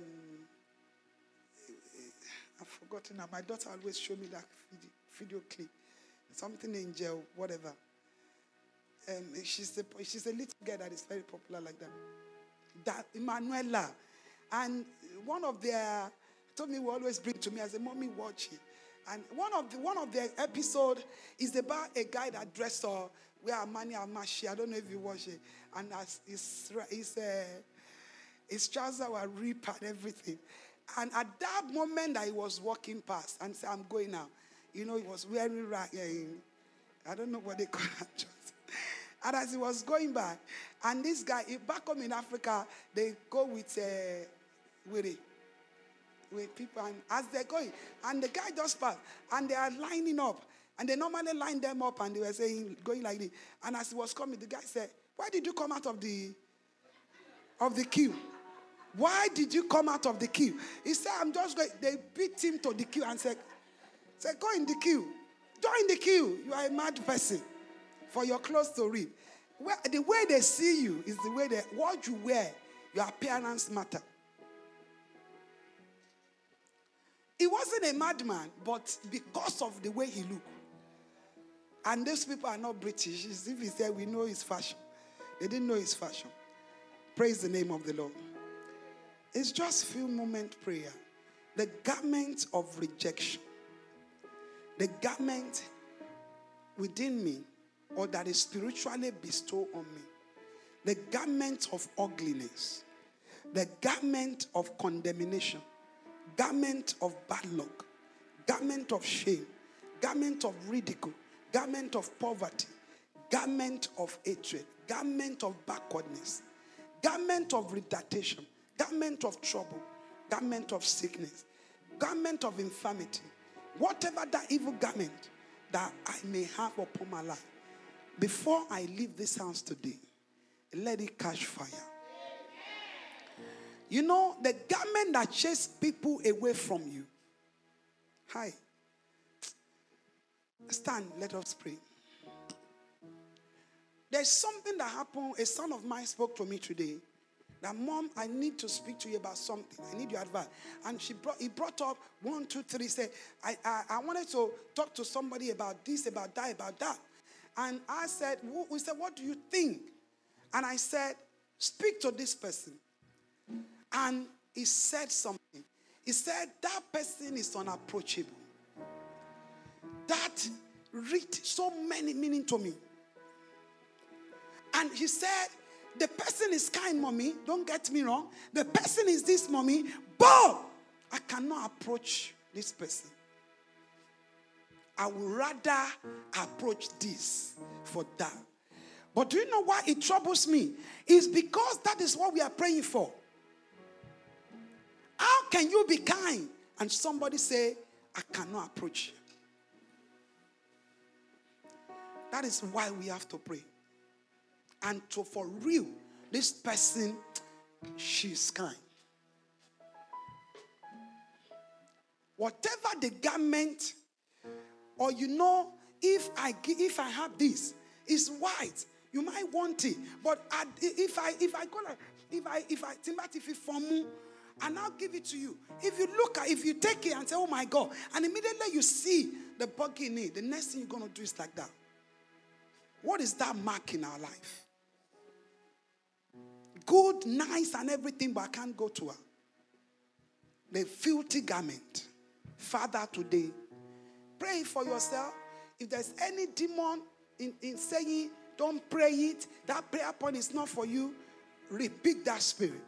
I've forgotten now. My daughter always show me that video, video clip. Something in jail, whatever. Um, she's a she's a little girl that is very popular like that. That Emmanuella, and one of their told me will always bring to me as a mommy watch it. And one of the one of the episode is about a guy that dressed or wear Mani Amashi. I don't know if you watch it. And as his his, uh, his trousers were ripped and everything. And at that moment that he was walking past and said, I'm going now. You know, he was wearing right. I don't know what they call that. And as he was going by, and this guy, back home in Africa, they go with uh, with with people, and as they're going, and the guy just passed, and they are lining up, and they normally line them up, and they were saying, going like this. And as he was coming, the guy said, "Why did you come out of the of the queue? Why did you come out of the queue?" He said, "I'm just going." They beat him to the queue and said, "Said go in the queue, join the queue. You are a mad person for your clothes to rip." Well, the way they see you is the way they what you wear, your appearance matter. He wasn't a madman, but because of the way he looked. And those people are not British. If he said, We know his fashion. They didn't know his fashion. Praise the name of the Lord. It's just few moment prayer. The garment of rejection. The garment within me or that is spiritually bestowed on me. The garment of ugliness. The garment of condemnation garment of bad luck, garment of shame, garment of ridicule, garment of poverty, garment of hatred, garment of backwardness, garment of retardation, garment of trouble, garment of sickness, garment of infirmity, whatever that evil garment that I may have upon my life, before I leave this house today, let it catch fire. You know, the garment that chase people away from you. Hi. Stand, let us pray. There's something that happened. A son of mine spoke to me today. That mom, I need to speak to you about something. I need your advice. And she brought he brought up one, two, three. Said, I, I, I wanted to talk to somebody about this, about that, about that. And I said, we said, what do you think? And I said, speak to this person. And he said something. He said, That person is unapproachable. That read so many meaning to me. And he said, The person is kind, mommy. Don't get me wrong. The person is this, mommy. But I cannot approach this person. I would rather approach this for that. But do you know why it troubles me? It's because that is what we are praying for. How can you be kind and somebody say, I cannot approach you? That is why we have to pray. And to for real, this person, she's kind. Whatever the garment, or you know, if I if I have this, it's white, you might want it. But I, if I if I go like if I if I Timothy if form and I'll give it to you. If you look at, if you take it and say, oh my God, and immediately you see the bug in it, the next thing you're going to do is like that. What is that mark in our life? Good, nice, and everything, but I can't go to her. The filthy garment. Father, today, pray for yourself. If there's any demon in, in saying, don't pray it, that prayer point is not for you, repeat that spirit.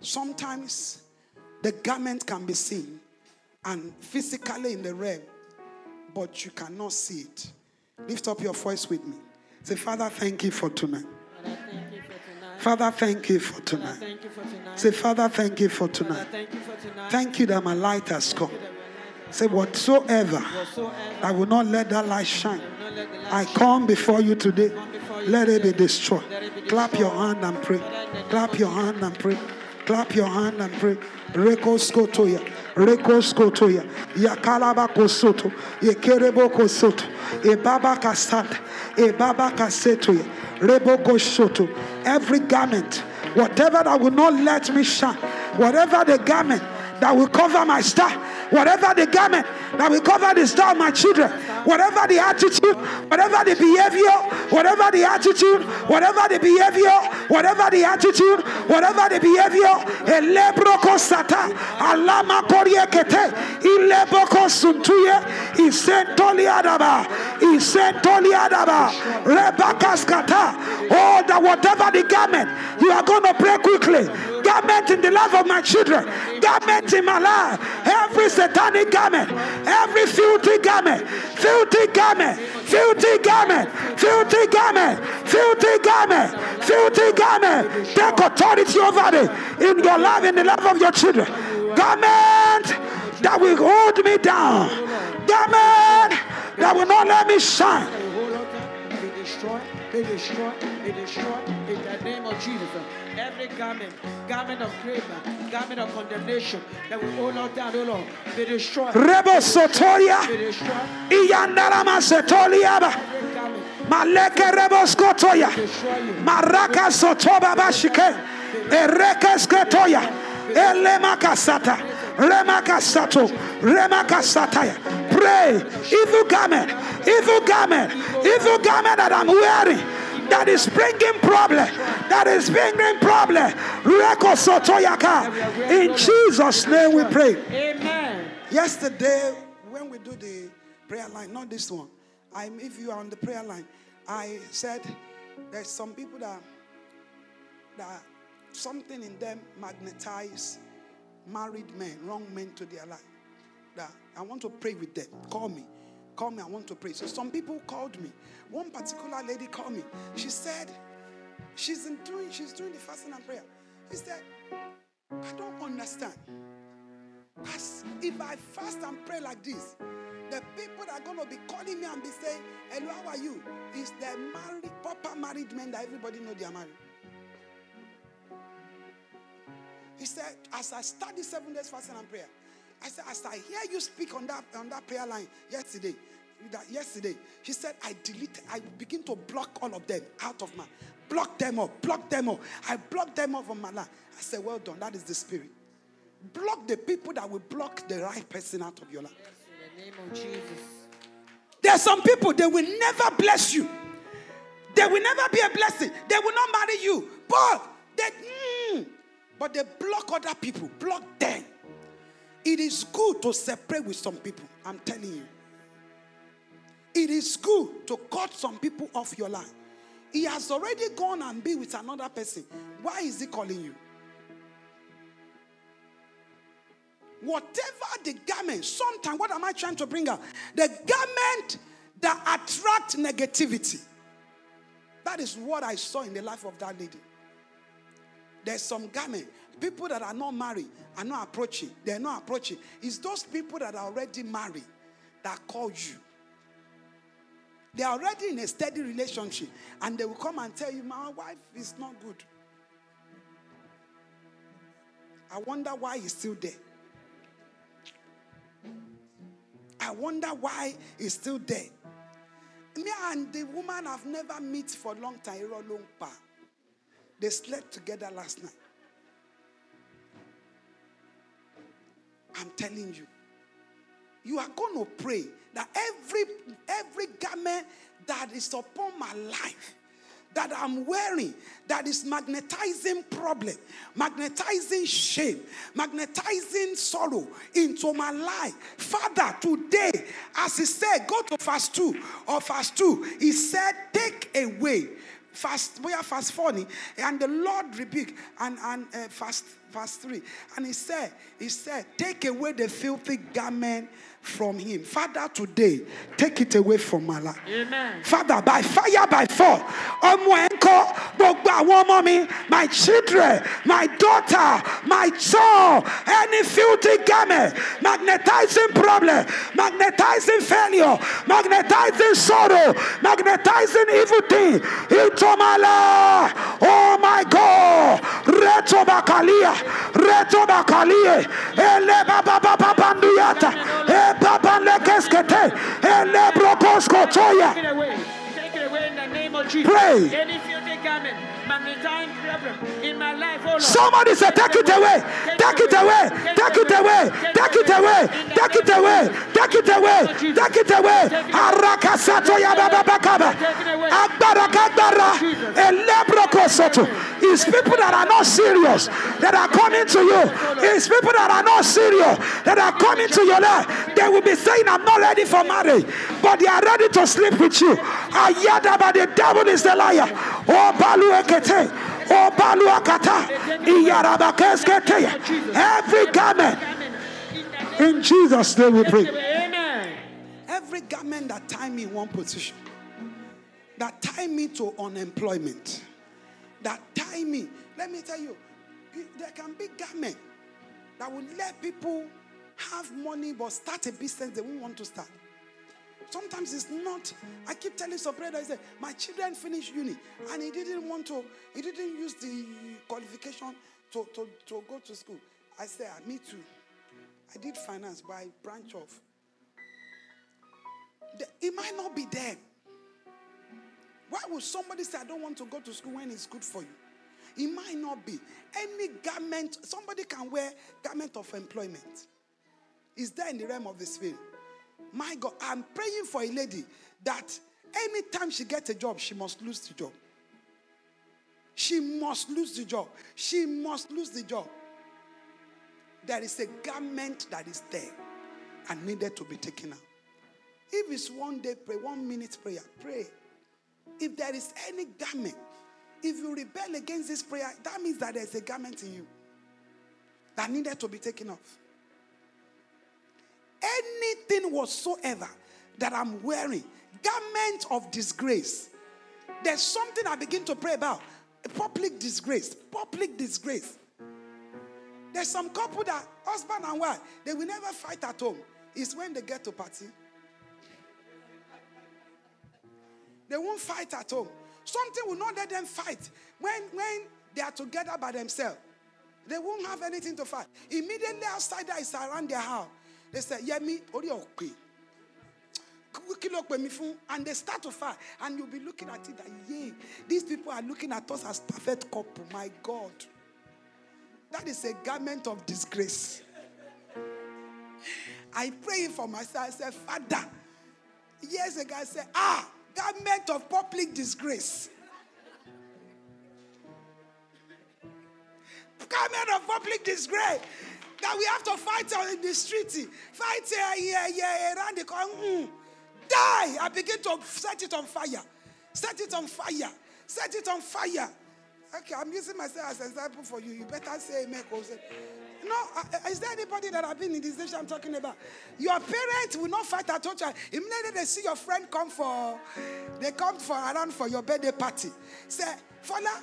Sometimes the garment can be seen and physically in the realm, but you cannot see it. Lift up your voice with me. Say, Father, thank you for tonight. Father, thank you for tonight. Say, Father, thank you for tonight. Thank you that my light has come. Say, whatsoever, I will not let that light shine. I come before you today. Let it be destroyed. Clap your hand and pray. Clap your hand and pray. Clap your hand and pray. Rekoskotoya. Rekoskotoya. Yakalaba kosoto. Yekerebo kosoto. Ebaba kasanda. Ebaba kasetoya. Reboko soto. Every garment, whatever that will not let me shine, whatever the garment that will cover my star, whatever the garment that will cover the star of my children, whatever the attitude, whatever the behavior, whatever the attitude, whatever the behavior, whatever the attitude, whatever the behavior, elebroko sata, alama koriekete, ileboko suntuye, isentoli adaba, isentoli adaba, rebakaskata. Oh, that whatever the garment, you are going to pray quickly. Garment in the life of my children, garment in my life, every satanic garment, every filthy garment, filthy garment, filthy garment, filthy garment, filthy garment, filthy garment. Take authority over it in your life, in the life of your children. Garment that will hold me down. Garment that will not let me shine. Be destroyed, be destroyed, be destroyed in the name of Jesus. Every garment, garment of grave, garment of condemnation that will hold us down, oh Lord, be destroyed, Rebo sotoria, iyandarama setoliaba, maleke rebo skotoya, destroy you. maraka sotoba bashike, ereke sketoya, elemakasata, remakasato, remakasataya. Pray, evil garment, evil garment, evil garment that I'm wearing. That is bringing problem. That is bringing problem. In Jesus' name we pray. Amen. Yesterday, when we do the prayer line, not this one, I if you are on the prayer line, I said there's some people that that something in them magnetize married men, wrong men to their life. That I want to pray with them. Call me. Call me, I want to pray. So some people called me. One particular lady called me. She said, she's in doing, she's doing the fasting and prayer. She said, I don't understand. As if I fast and pray like this, the people that are going to be calling me and be saying, Hello, how are you? Is the married, proper married men that everybody know they are married. He said, as I study seven days fasting and prayer, I said, as I hear you speak on that on that prayer line yesterday, that yesterday, he said, I delete, I begin to block all of them out of my, block them up, block them up. I block them off from my life. I said, well done, that is the spirit. Block the people that will block the right person out of your life. In the name of Jesus. There are some people, they will never bless you. They will never be a blessing. They will not marry you. But they, mm, but they block other people. Block them. It is good to separate with some people. I'm telling you. It is good to cut some people off your life. He has already gone and be with another person. Why is he calling you? Whatever the garment, sometimes what am I trying to bring out? The garment that attract negativity. That is what I saw in the life of that lady. There's some garment. People that are not married are not approaching. They're not approaching. It's those people that are already married that call you. They are already in a steady relationship and they will come and tell you, My wife is not good. I wonder why he's still there. I wonder why he's still there. Me and the woman have never met for a long time. They slept together last night. I'm telling you. You are going to pray that every every garment that is upon my life that I'm wearing that is magnetizing problem, magnetizing shame, magnetizing sorrow into my life. Father, today, as he said, go to fast 2 or fast 2, he said, take away. Fast, we are fast 4, and the Lord rebuked and, and uh, fast verse 3. And he said, He said, Take away the filthy garment from him. Father, today, take it away from my life. Amen. Father, by fire, by force, ọmọ ẹ̀ ń kọ́ gbogbo àwọn ọmọ mi, my children, my daughter, my son, any filthy garment, magnetizing problem, magnetizing failure, magnetizing sorrow, magnetizing evil thing into my life. Oh my God. Reto bakalia, reto bakalie, ele baba baba banduyata, Pray. Somebody say, take it away, take it away, take it away, take it away, take it away, take it away, take it away. Arakasato yababakaba. Agbara Elebrokosoto. It's people that are not serious that are coming to you. It's people that are not serious that are coming to your life. They will be saying, I'm not ready for marriage, but they are ready to sleep with you. Ayada, but the devil is the liar. Oh, Balu Ekete. Every garment. In Jesus' name we pray. Every garment that tie me in one position, that tie me to unemployment, that tie me. Let me tell you, there can be garment that will let people have money but start a business they won't want to start. Sometimes it's not. I keep telling brother, I say, my children finished uni and he didn't want to, he didn't use the qualification to, to, to go to school. I said, ah, me too. I did finance by branch of. The- it might not be there. Why would somebody say, I don't want to go to school when it's good for you? It might not be. Any garment, somebody can wear garment of employment. Is there in the realm of the spirit? My God, I'm praying for a lady that anytime she gets a job, she must lose the job. She must lose the job. She must lose the job. There is a garment that is there and needed to be taken out. If it's one day prayer, one minute prayer, pray. If there is any garment, if you rebel against this prayer, that means that there's a garment in you that needed to be taken off. Anything whatsoever that I'm wearing, garment of disgrace. There's something I begin to pray about. Public disgrace. Public disgrace. There's some couple that husband and wife, they will never fight at home. It's when they get to party. They won't fight at home. Something will not let them fight when, when they are together by themselves. They won't have anything to fight. Immediately outside that is around their house. They Yeah, me, ori fún? And they start to fight. And you'll be looking at it that, yeah, these people are looking at us as perfect couple. My God. That is a garment of disgrace. I pray for myself. I said, Father, years ago I said, ah, garment of public disgrace. Garment of public disgrace. That we have to fight on the street. Fight here, here, here, around the corner. Mm. Die. I begin to set it on fire. Set it on fire. Set it on fire. Okay, I'm using myself as an example for you. You better say amen. 'cause, uh, No, uh, is there anybody that have been in this nation I'm talking about? Your parents will not fight at all. Immediately they see your friend come for, they come for around for your birthday party. Say, Fola,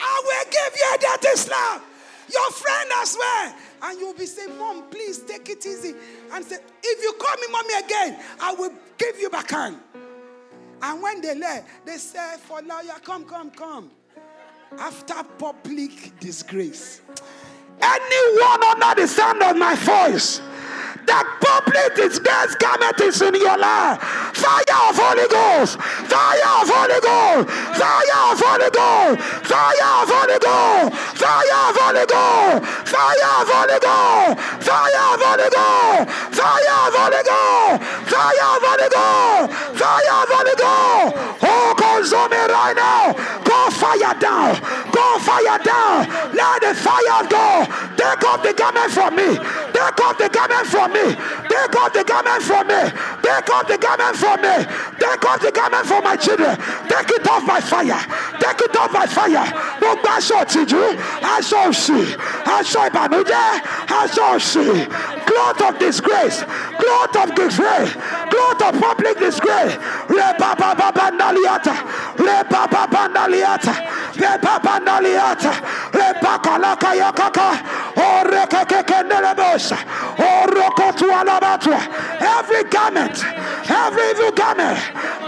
I will give you dirty slap. Your friend as well. And you'll be saying, Mom, please take it easy. And say, if you call me mommy again, I will give you back hand. And when they left, they say, Fola, yeah, come, come, come. After public disgrace. Anyone under the sound of my voice that public disgrace garment is in your life. Fire of Holy Ghost. Fire of Holy Ghost. Fire of Holy Ghost. Fire of Holy Ghost. Fire of Holy Ghost. Fire of Holy Ghost. Fire of Holy Ghost. Fire of Holy Ghost. Fire of Holy Ghost. Fire of Holy Ghost. Oh, consume me right now. Fire down. Go fire down. Let the fire go. Take off the garment from me. Take off the garment from me. Take off the garment from me. Take off the garment from me. Take off the garment from my children. Take it off by fire. Take it off by fire. Gbogbo aṣọ òtìjú, aṣọ òṣì, aṣọ cloth of disgrace, cloth of disgrace, cloth of public disgrace. Every garment, every evil garment,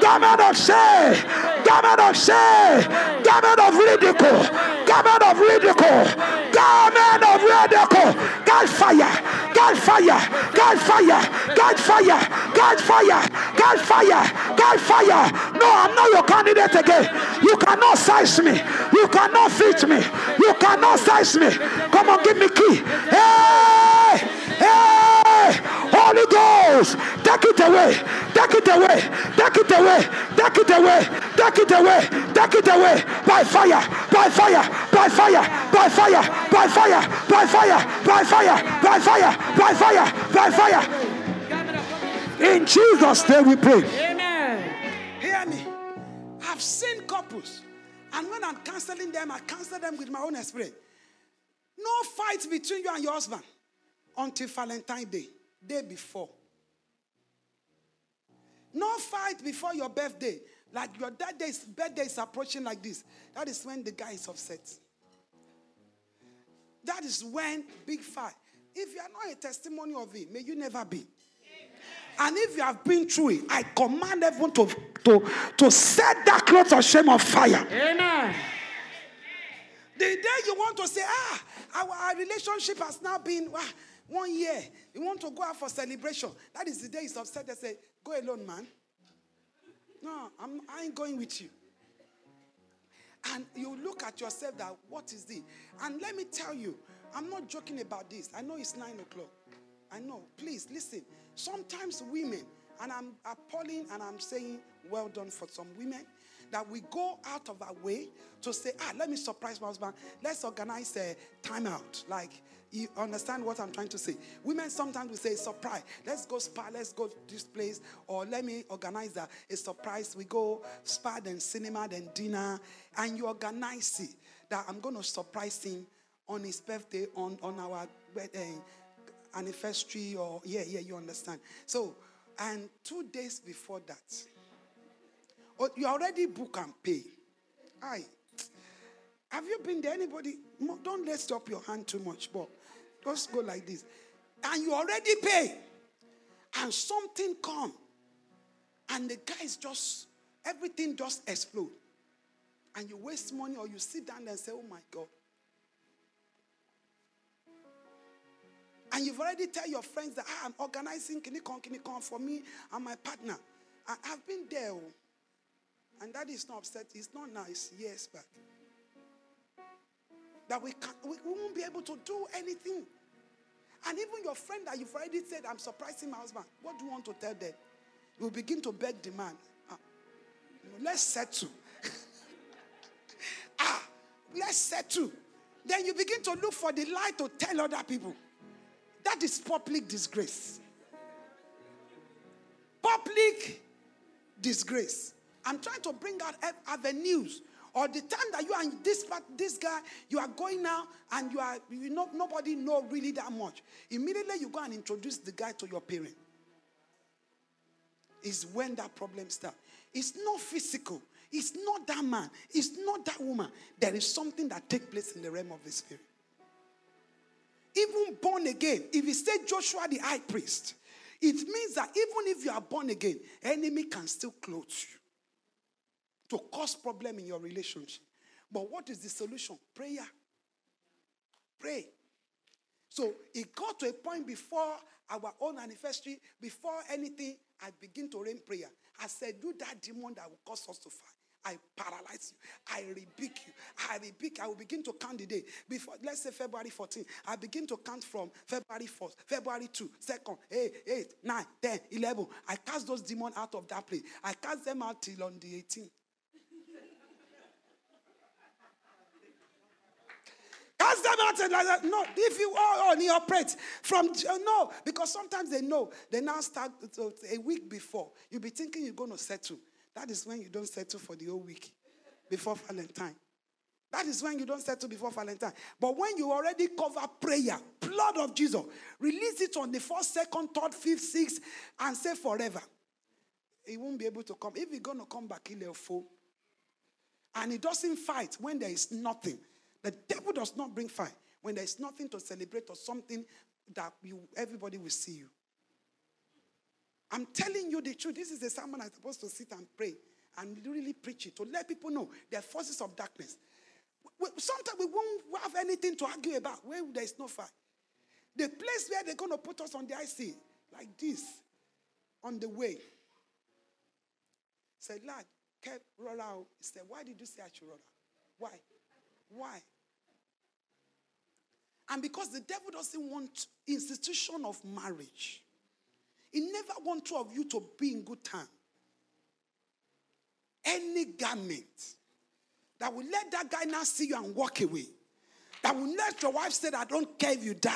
garment of shame, garment of shame, garment of ridicule, garment of ridicule, garment of ridicule. God fire, God fire. catch fire, catch fire, catch fire, catch fire, catch fire. No, I'm not your candidate again. You cannot size me. You cannot fit me. You cannot size me. Come on, give me key. Hey, hey, Holy Ghost, take it away, take it away, take it away, take it away, take it away, take it away by fire, by fire, by fire, by fire, by fire, by fire, by fire, by fire, by fire, by fire. Garment of community. In Jesus' name we pray. Amen. Hear me. I've seen couples, and when I'm counseling them, I counsel them with my own experience. No fight between you and your husband until Valentine's Day, day before. No fight before your birthday. Like your that day's birthday is approaching like this. That is when the guy is upset. That is when big fight. If you are not a testimony of it, may you never be. And if you have been through it, I command everyone to, to, to set that cloth of shame on fire. Amen. The day you want to say, ah, our, our relationship has now been ah, one year. You want to go out for celebration. That is the day he's upset. They say, go alone, man. No, I'm, I ain't going with you. And you look at yourself that, what is this? And let me tell you, I'm not joking about this. I know it's nine o'clock. I know. Please listen. Sometimes women, and I'm appalling and I'm saying well done for some women, that we go out of our way to say, ah, let me surprise my husband. Let's organize a timeout. Like, you understand what I'm trying to say? Women sometimes will say, surprise. Let's go spa, let's go this place, or let me organize a, a surprise. We go spa, then cinema, then dinner, and you organize it that I'm going to surprise him on his birthday, on, on our wedding anniversary, or yeah, yeah, you understand. So, and two days before that, oh, you already book and pay. Aye. Have you been there? Anybody? Don't let's up your hand too much, but just go like this. And you already pay. And something come. And the guys just, everything just explode. And you waste money or you sit down and say, oh my God. And you've already tell your friends that ah, I'm organizing Kinikon Kinikon for me and my partner. I, have been there. oh. And that is not upset. It's not nice. Years back. That we, can't, we, won't be able to do anything. And even your friend that you've already said, I'm surprising my husband. What do you want to tell them? You begin to beg the man. Ah, let's settle. ah, let's settle. Then you begin to look for the lie to tell other people. That is public disgrace. Public disgrace. I'm trying to bring out avenues. Or the time that you and this part, this guy, you are going now and you are you know nobody know really that much. Immediately you go and introduce the guy to your parent. Is when that problem starts. It's not physical. It's not that man. It's not that woman. There is something that takes place in the realm of the spirit even born again, if you say Joshua the high priest, it means that even if you are born again, enemy can still clothe you to cause problem in your relationship. But what is the solution? Prayer. Pray. So it got to a point before our own anniversary, before anything, I begin to rain prayer. I said, Do that demon that will cause us to fight. I paralyze you. I rebuke you. I rebuke. I will begin to count the day. Before, let's say February 14. I begin to count from February 1st, February 2, 2nd, 8, 8, 9, 10, 11. I cast those demons out of that place. I cast them out till on the 18th. Cast them out and like that. No, if you are on operate from uh, no, because sometimes they know they now start uh, a week before. You'll be thinking you're going to settle. That is when you don't settle for the whole week before Valentine. That is when you don't settle before Valentine. But when you already cover prayer, blood of Jesus, release it on the first, second, third, fifth, sixth, and say forever. He won't be able to come. If he's going to come back, he'll fall. And he doesn't fight when there is nothing. The devil does not bring fire when there is nothing to celebrate or something that you, everybody will see you. I'm telling you the truth. This is the sermon I'm supposed to sit and pray and really preach it to let people know there are forces of darkness. Sometimes we won't have anything to argue about where there is no fire. The place where they're going to put us on the IC, like this, on the way. Said, lad, kept roll out. He said, why did you say I should roll out? Why? Why? And because the devil doesn't want institution of marriage, he never wants two of you to be in good time. Any garment that will let that guy now see you and walk away, that will let your wife say, I don't care if you die.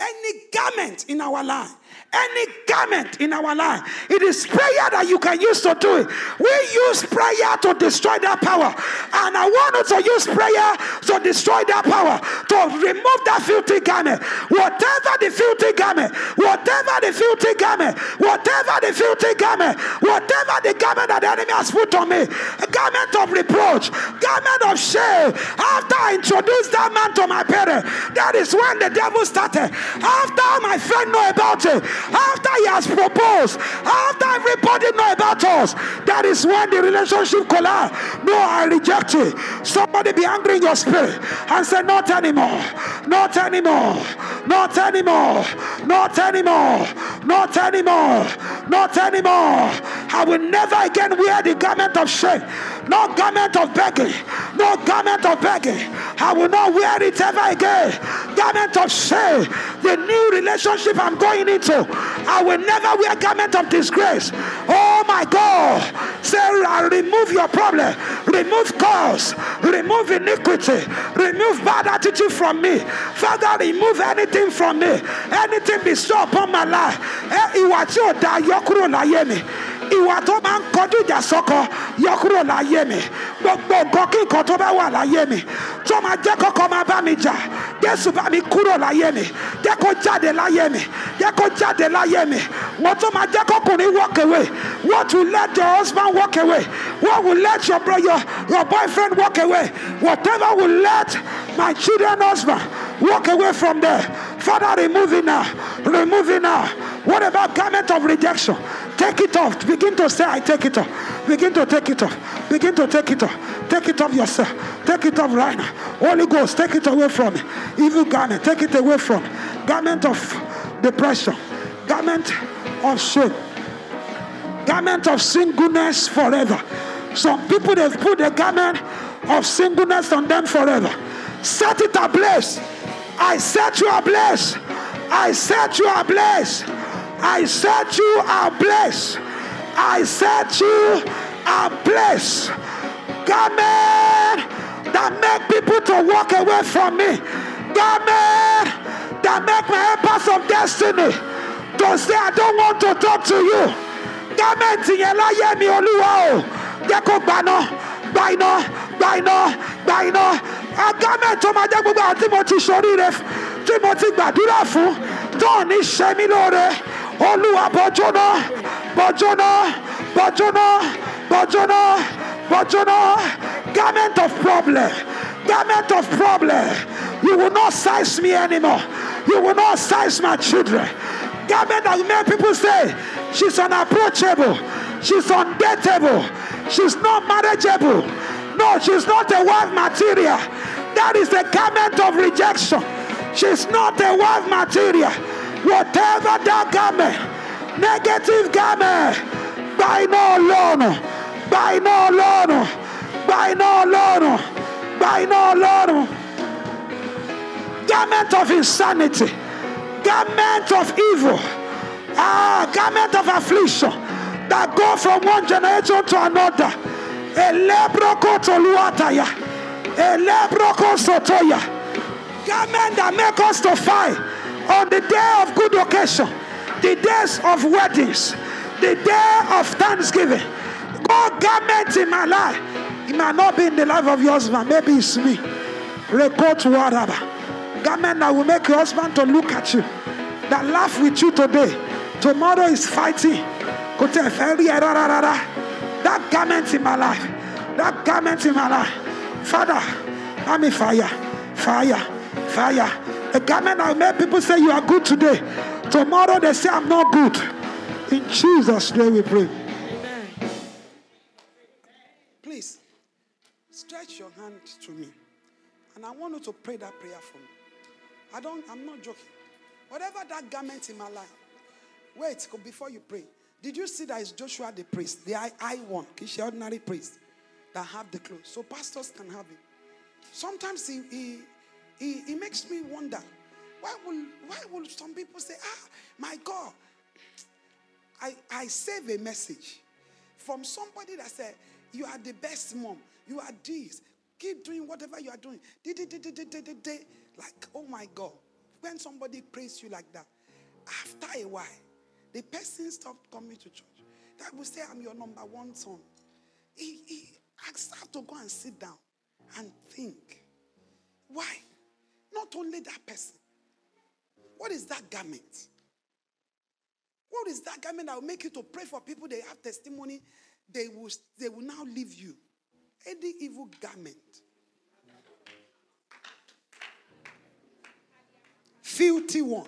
Any garment in our life, any garment in our life, it is prayer that you can use to do it. We use prayer to destroy that power, and I want you to use prayer to destroy that power, to remove that filthy garment. Whatever the filthy garment, whatever the filthy garment, whatever the filthy garment, whatever the garment that the enemy has put on me, a garment of reproach, garment of shame. After I introduced that man to my parents, that is when the devil started. After my friend know about it, after he has proposed, after everybody know about us, that is when the relationship collapse. No, I reject it. Somebody be angry in your spirit and say, Not anymore, not anymore, not anymore, not anymore, not anymore, not anymore. I will never again wear the garment of shame, no garment of begging, no garment of begging. I will not wear it ever again. Garment of shame, the new relationship I'm going into, I will never wear garment of disgrace. Oh my God. Say, remove your problem, remove cause, remove iniquity, remove bad attitude from me. Father, remove anything from me, anything bestowed upon my life. Eh, Ìwà tó máa ń kọjú ìjà sọkọ yọ kúrò láyé mi. Gbogbo nǹkan kí nǹkan tó bá wà láyé mi tó máa jẹ́ kọ́kọ́ máa bá mi jà. Jésù bá mi kúrò láyé mi. Jẹ́ kó jáde láyé mi. Jẹ́ kó jáde láyé mi. Wọ́n tó máa jẹ́ kọ́kùnrin walk away. What will let your husband walk away. What will let your, bro- your, your boyfriend walk away. Whatever will let my children husband walk away from there. Father remove it now. Remove it now. What about garment of rejection Take it off. Begin to say, I take it off. Begin to take it off. Begin to take it off. Take it off yourself. Take it off right now. Holy Ghost, take it away from me. Evil garment, take it away from me. Garment of depression. Garment of shame. Garment of singleness forever. Some people they've put the garment of singleness on them forever. Set it ablaze. I set you ablaze. I set you ablaze. I set you ablaze. I set you ablaze. Garment that make people to walk away from me. Garment that make my helpers of destiny to say, I don't want to talk to you. Garment yẹn láyé mi olúwa o. Jẹ́ kó gbaná, gba iná, gba iná, gba. A garment tó máa jẹ́ gbogbo tí mo ti ṣoríire tí mo ti gbàdúrà fún tó ní ṣe mí. Olúwa bọ́jọ́nà, bọ́jọ́nà, bọ́jọ́nà, bọ́jọ́nà, bọ́jọ́nà. Garment of problem, garment of problem. You will not size me anymore. You will not size my children. Garment that many people say she's unapproachable, she's undateable, she's not marriageable. No, she's not a wife material. That is the garment of rejection. She's not a wife material. Whatever that garment, negative garment, by no loan, by no loan, by no loan, by no loan. Garment of insanity, garment of evil, ah, garment of affliction that go from one generation to another. Elebroko toluataya, elebroko sotoya, garment that make us to fight on the day of good occasion, the days of weddings, the day of thanksgiving. God garment in my life. It might not be in the life of your husband. Maybe it's me. Record whatever. Garment that will make your husband to look at you. That laugh with you today. Tomorrow is fighting. Rárá. Eh, that garment in my life. That garment in my life. Father, I'm in fire. Fire. Fire. A garment will make people say you are good today. Tomorrow they say I'm not good. In Jesus' name we pray. Amen. Please, stretch your hand to me. And I want you to pray that prayer for me. I don't, I'm not joking. Whatever that garment in my life. Wait, before you pray. Did you see that it's Joshua the priest, the I, I one, the ordinary priest that have the clothes? So pastors can have it. Sometimes he, he, he, he makes me wonder why will, why will some people say, ah, my God, I, I save a message from somebody that said, you are the best mom, you are this, keep doing whatever you are doing. Like, oh my God. When somebody prays you like that, after a while, the person stopped coming to church. That will say, I'm your number one son. He, he asked her to go and sit down and think. Why? Not only that person. What is that garment? What is that garment that will make you to pray for people? They have testimony. They will, they will now leave you. Any evil garment. Filthy one.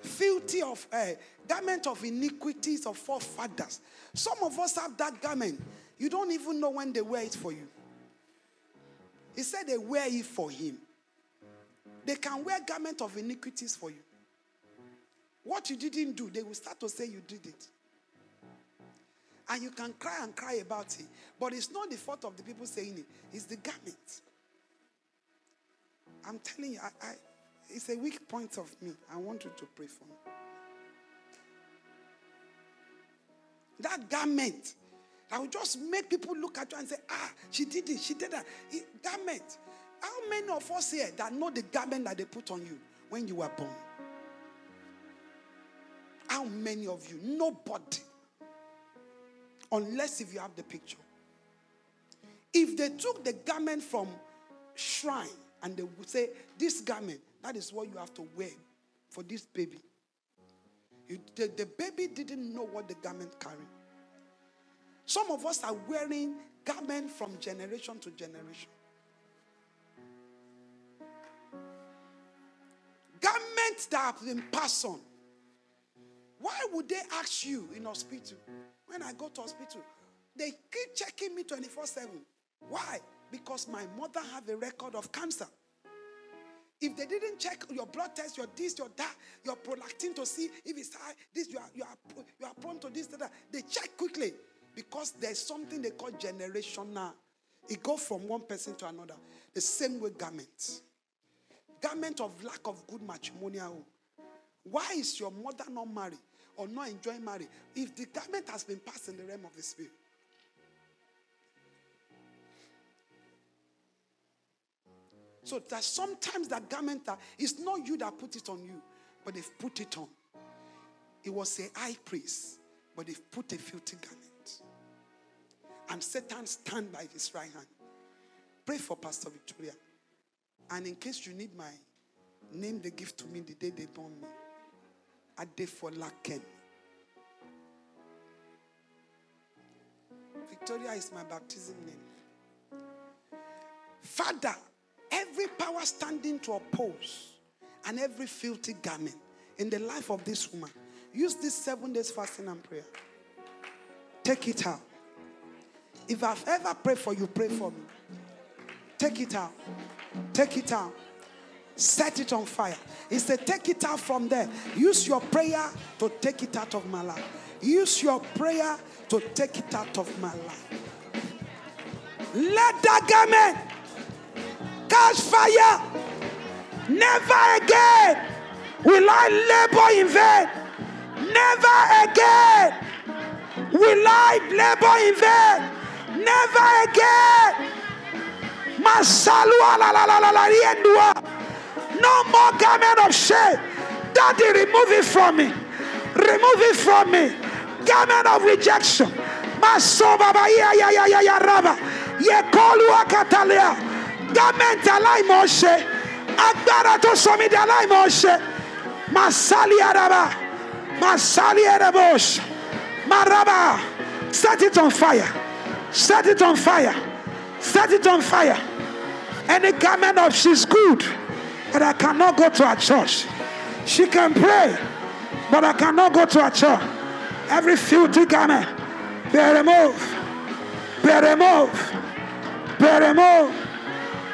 Filthy of uh, garment of iniquities of forefathers. Some of us have that garment. You don't even know when they wear it for you. He said they wear it for him. They can wear garment of iniquities for you. What you didn't do, they will start to say you did it. And you can cry and cry about it. But it's not the fault of the people saying it, it's the garment. I'm telling you, I, I, it's a weak point of me. I want you to pray for me. That garment that will just make people look at you and say, ah, she did it, she did that. It, garment. How many of us here that know the garment that they put on you when you were born? How many of you? Nobody. Unless if you have the picture. If they took the garment from shrine and they would say, This garment, that is what you have to wear for this baby. You, the, the baby didn't know what the garment carried. Some of us are wearing garment from generation to generation. Garments that have been passed on. Why would they ask you in hospital? When I go to hospital, they keep checking me 24 7. Why? Because my mother have a record of cancer. If they didn't check your blood test, your this, your that, your prolactin to see if it's high, this you are you are you are prone to this, that, they check quickly because there's something they call generational. It goes from one person to another. The same way garment. Garment of lack of good matrimonial. Why is your mother not married or not enjoying marriage if the garment has been passed in the realm of the spirit? So that sometimes that garment that it's not you that put it on you, but they've put it on. It was a high priest, but they've put a filthy garment. And Satan stand by his right hand. Pray for Pastor Victoria. And in case you need my name, they give to me the day they born me. Adefola Ken. Victoria is my baptism name. Father, every power standing to oppose and every filthy garment in the life of this woman, use this seven days fasting and prayer. Take it out. If I've ever prayed for you, pray for me. Take it out. Take it out. Set it on fire. He said, Take it out from there. Use your prayer to take it out of my life. Use your prayer to take it out of my life. Let that garment catch fire. Never again will I labor in vain. Never again will I labor in vain. Never again. My salwa la la la la la yendua. No more garment of shame. Daddy, remove it from me. Remove it from me. Garment of rejection. Garment aláìmọ̀ ṣe agbára tó sọ mí ṣe masali araba masali erebos maraba set it on fire set it on fire. Set it on fire. Any garment of she's good but I cannot go to a church. She can pray but I cannot go to a church. Every filthy garment be removed be removed be removed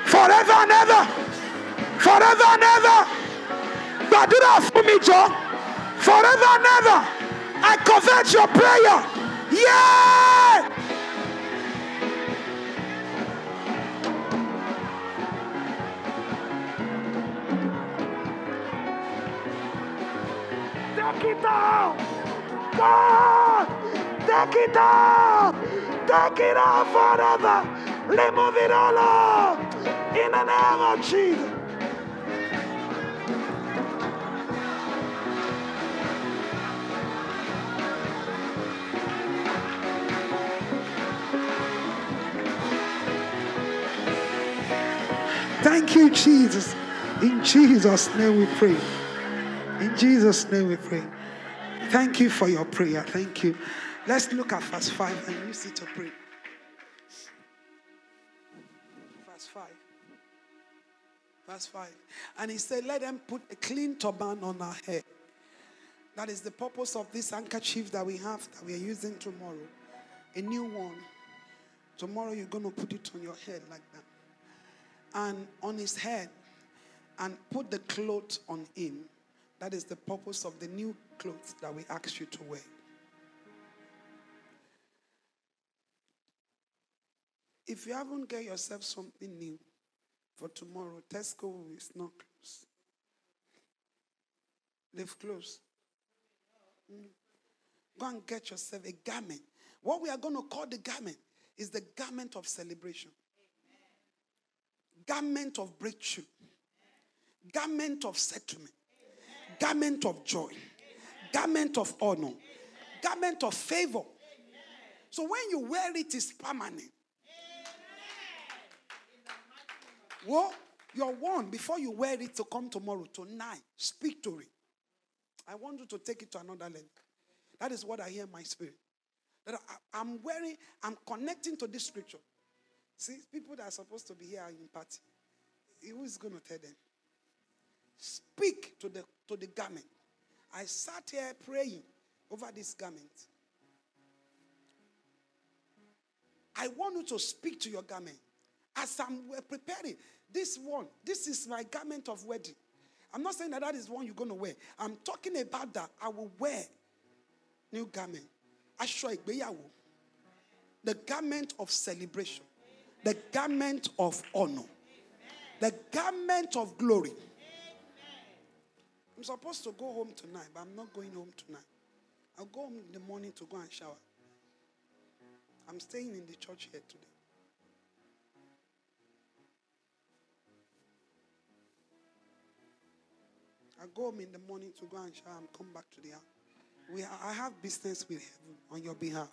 forever and ever, forever and ever. gbàdúrà fún mi jọ forever and ever. I convert your prayer. Yeah. Take it out! God! Take it out forever! Remove it all out! In the name of Jesus! Thank you, Jesus. In Jesus' name we pray. In Jesus' name we pray. Thank you for your prayer. Thank you. Let's look at verse 5 and use it to pray. Verse 5. Verse 5. And he said, Let them put a clean turban on our head. That is the purpose of this handkerchief that we have that we are using tomorrow. A new one. Tomorrow you're going to put it on your head like that. And on his head, and put the cloth on him. That is the purpose of the new clothes that we ask you to wear. If you haven't get yourself something new for tomorrow, Tesco is not closed. They've closed. Mm. Go and get yourself a garment. What we are going to call the garment is the garment of celebration, garment of breakthrough, garment of settlement, garment of joy, garment of honor, garment of favor. So when you wear it, it's permanent. Well, you're one before you wear it to come tomorrow, tonight. Speak to it. I want you to take it to another level. That is what I hear in my spirit. That I, am wearing, I'm connecting to this scripture. See, people that are supposed to be here are in party. Who is going to tell them? Speak to the to the garment. I sat here praying over this garment. I want you to speak to your garment. As I'm preparing, this one, this is my garment of wedding. I'm not saying that that is one you're going to wear. I'm talking about that I will wear new garment. Aṣọ. The garment of celebration. The garment of honor. The garment of glory. I'm supposed to go home tonight, but I'm not going home tonight. I'll go home in the morning to go and shower. I'm staying in the church here today. I go home in the morning to go and shower and come back to the house. We, I have business with heaven on your behalf.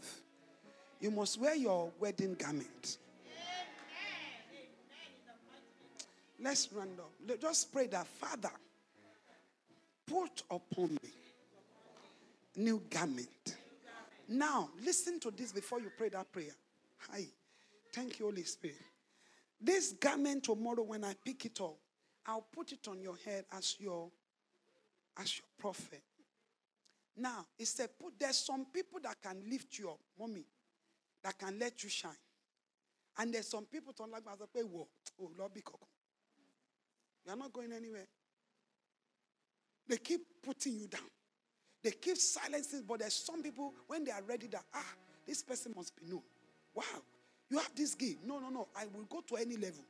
You must wear your wedding garment. Let's run up. Just pray that, Father, put upon me new garment. Now, listen to this before you pray that prayer. Hi. Thank you, Holy Spirit. This garment tomorrow, when I pick it up, I'll put it on your head as your as your prophet. Now, he said, put there's some people that can lift you up, mommy, that can let you shine. And there's some people don't like pay oh Lord be You're not going anywhere. They keep putting you down. They keep silencing, but there's some people when they are ready that ah, this person must be known. Wow, you have this gift. No, no, no. I will go to any level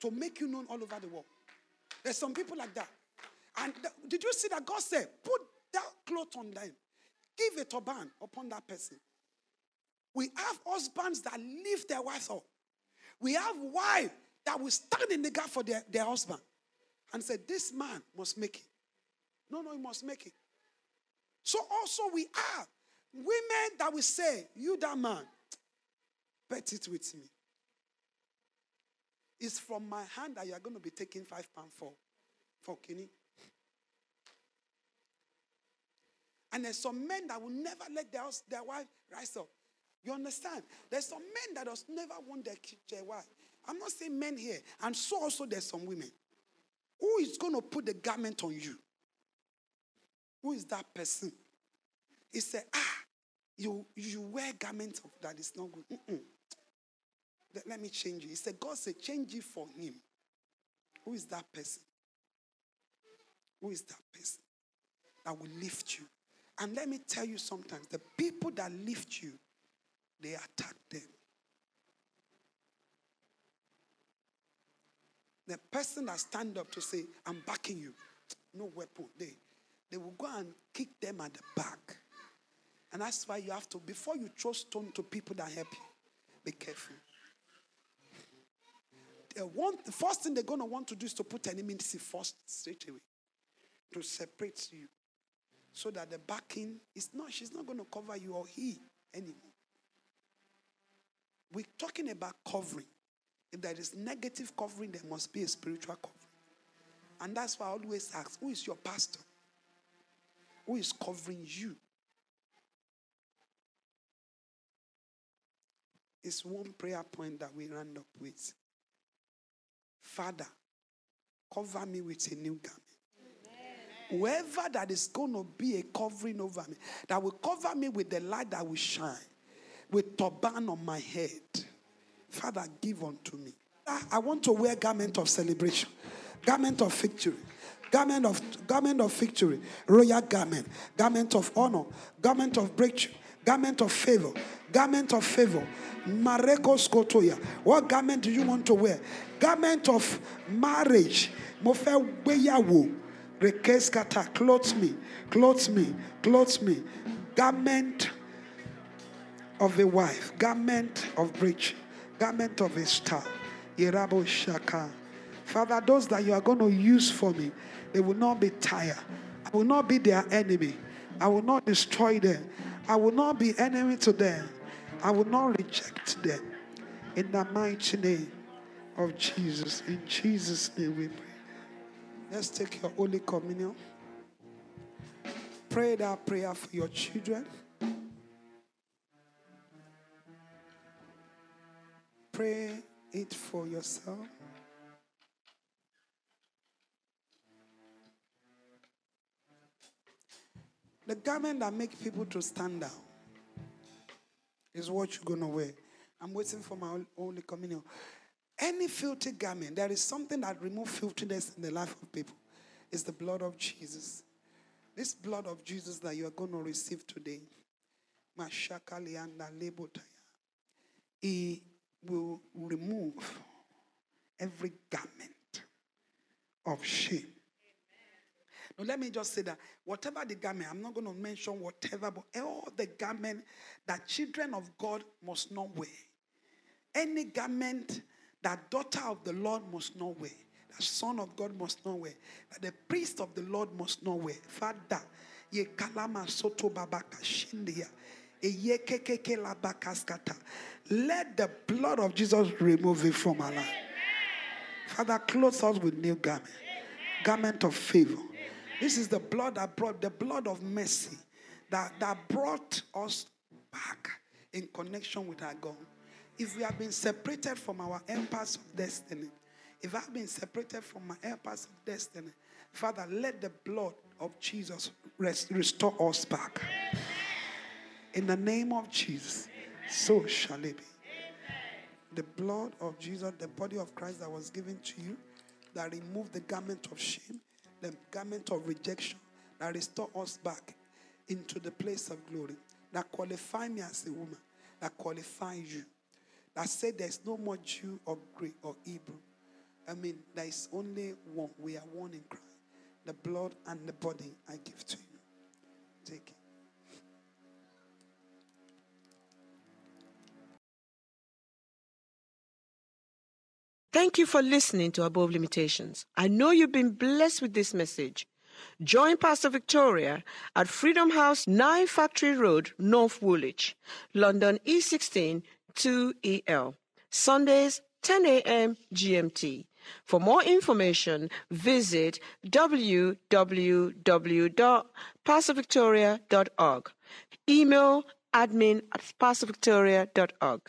to make you known all over the world. There's some people like that. And th- did you see that God said, put that cloth on them, give a turban upon that person. We have husbands that lift their wives up. We have wives that will stand in the gap for their, their husband and say, This man must make it. No, no, he must make it. So also we have women that will say, You that man, bet it with me. It's from my hand that you are going to be taking five pounds for, for Kenny. And there's some men that will never let their, their wife rise up. You understand? There's some men that does never want their, their wife. I'm not saying men here. And so also there's some women. Who is going to put the garment on you? Who is that person? He said, ah, you, you wear garments that is not good. Mm-mm. Let, let me change you. He said, God said, change it for him. Who is that person? Who is that person that will lift you? And let me tell you sometimes the people that lift you, they attack them. The person that stand up to say, I'm backing you, no weapon. They they will go and kick them at the back. And that's why you have to, before you throw stone to people that help you, be careful. They want, the first thing they're going to want to do is to put enmity first straight away to separate you so that the backing is not, she's not going to cover you or he anymore. We're talking about covering. If there is negative covering, there must be a spiritual covering. And that's why I always ask who is your pastor? Who is covering you? It's one prayer point that we round up with. Father, cover me with a new garment. Whoever that is going to be a covering over me, that will cover me with the light that will shine, with turban on my head. Father, give unto me. I want to wear garment of celebration, garment of victory, garment of garment of victory, royal garment, garment of honor, garment of breakthrough, garment of favor, garment of favor. Marekos kotoya. What garment do you want to wear? Garment of marriage. Mo fẹ́ gbéyàwó. Rekeskata, clothe me, clothe me, clothe me. Garment of a wife, garment of breach, garment of a star. Yerabo Shaka. Father, those that you are going to use for me, they will not be tired. I will not be their enemy. I will not destroy them. I will not be enemy to them. I will not reject them. In the mighty name of Jesus. In Jesus' name we pray. Let's take your Holy Communion. Pray that prayer for your children. Pray it for yourself. The garment that makes people to stand down is what you're going to wear. I'm waiting for my Holy Communion. Any filthy garment, there is something that removes filthiness in the life of people. It's the blood of Jesus. This blood of Jesus that you are going to receive today, He will remove every garment of shame. Let me just say that whatever the garment, I'm not going to mention whatever, but all the garment that children of God must not wear. Any garment that daughter of the Lord must not wear, that son of God must not wear, that the priest of the Lord must not wear. Father, ye kalama soto babaka shindia. Let the blood of Jesus remove it from our life. Father, clothe us with new garment, garment of favor. This is the blood that brought the blood of mercy that, that brought us back in connection with our God if we have been separated from our helpers of destiny, if I've been separated from my helpers of destiny, Father, let the blood of Jesus rest, restore us back. In the name of Jesus, so shall it be. The blood of Jesus, the body of Christ that was given to you, that removed the garment of shame, the garment of rejection, that restore us back into the place of glory, that qualify me as a woman, that qualify you that said there's no more Jew or Greek or Hebrew. I mean, there is only one. We are one in Christ. The blood and the body I give to you. Take it. Thank you for listening to Above Limitations. I know you've been blessed with this message. Join Pastor Victoria at Freedom House 9 Factory Road, North Woolwich, London E16 2EL. Sundays, 10 a.m. GMT. For more information, visit www.pastorvictoria.org. Email admin at pastorvictoria.org.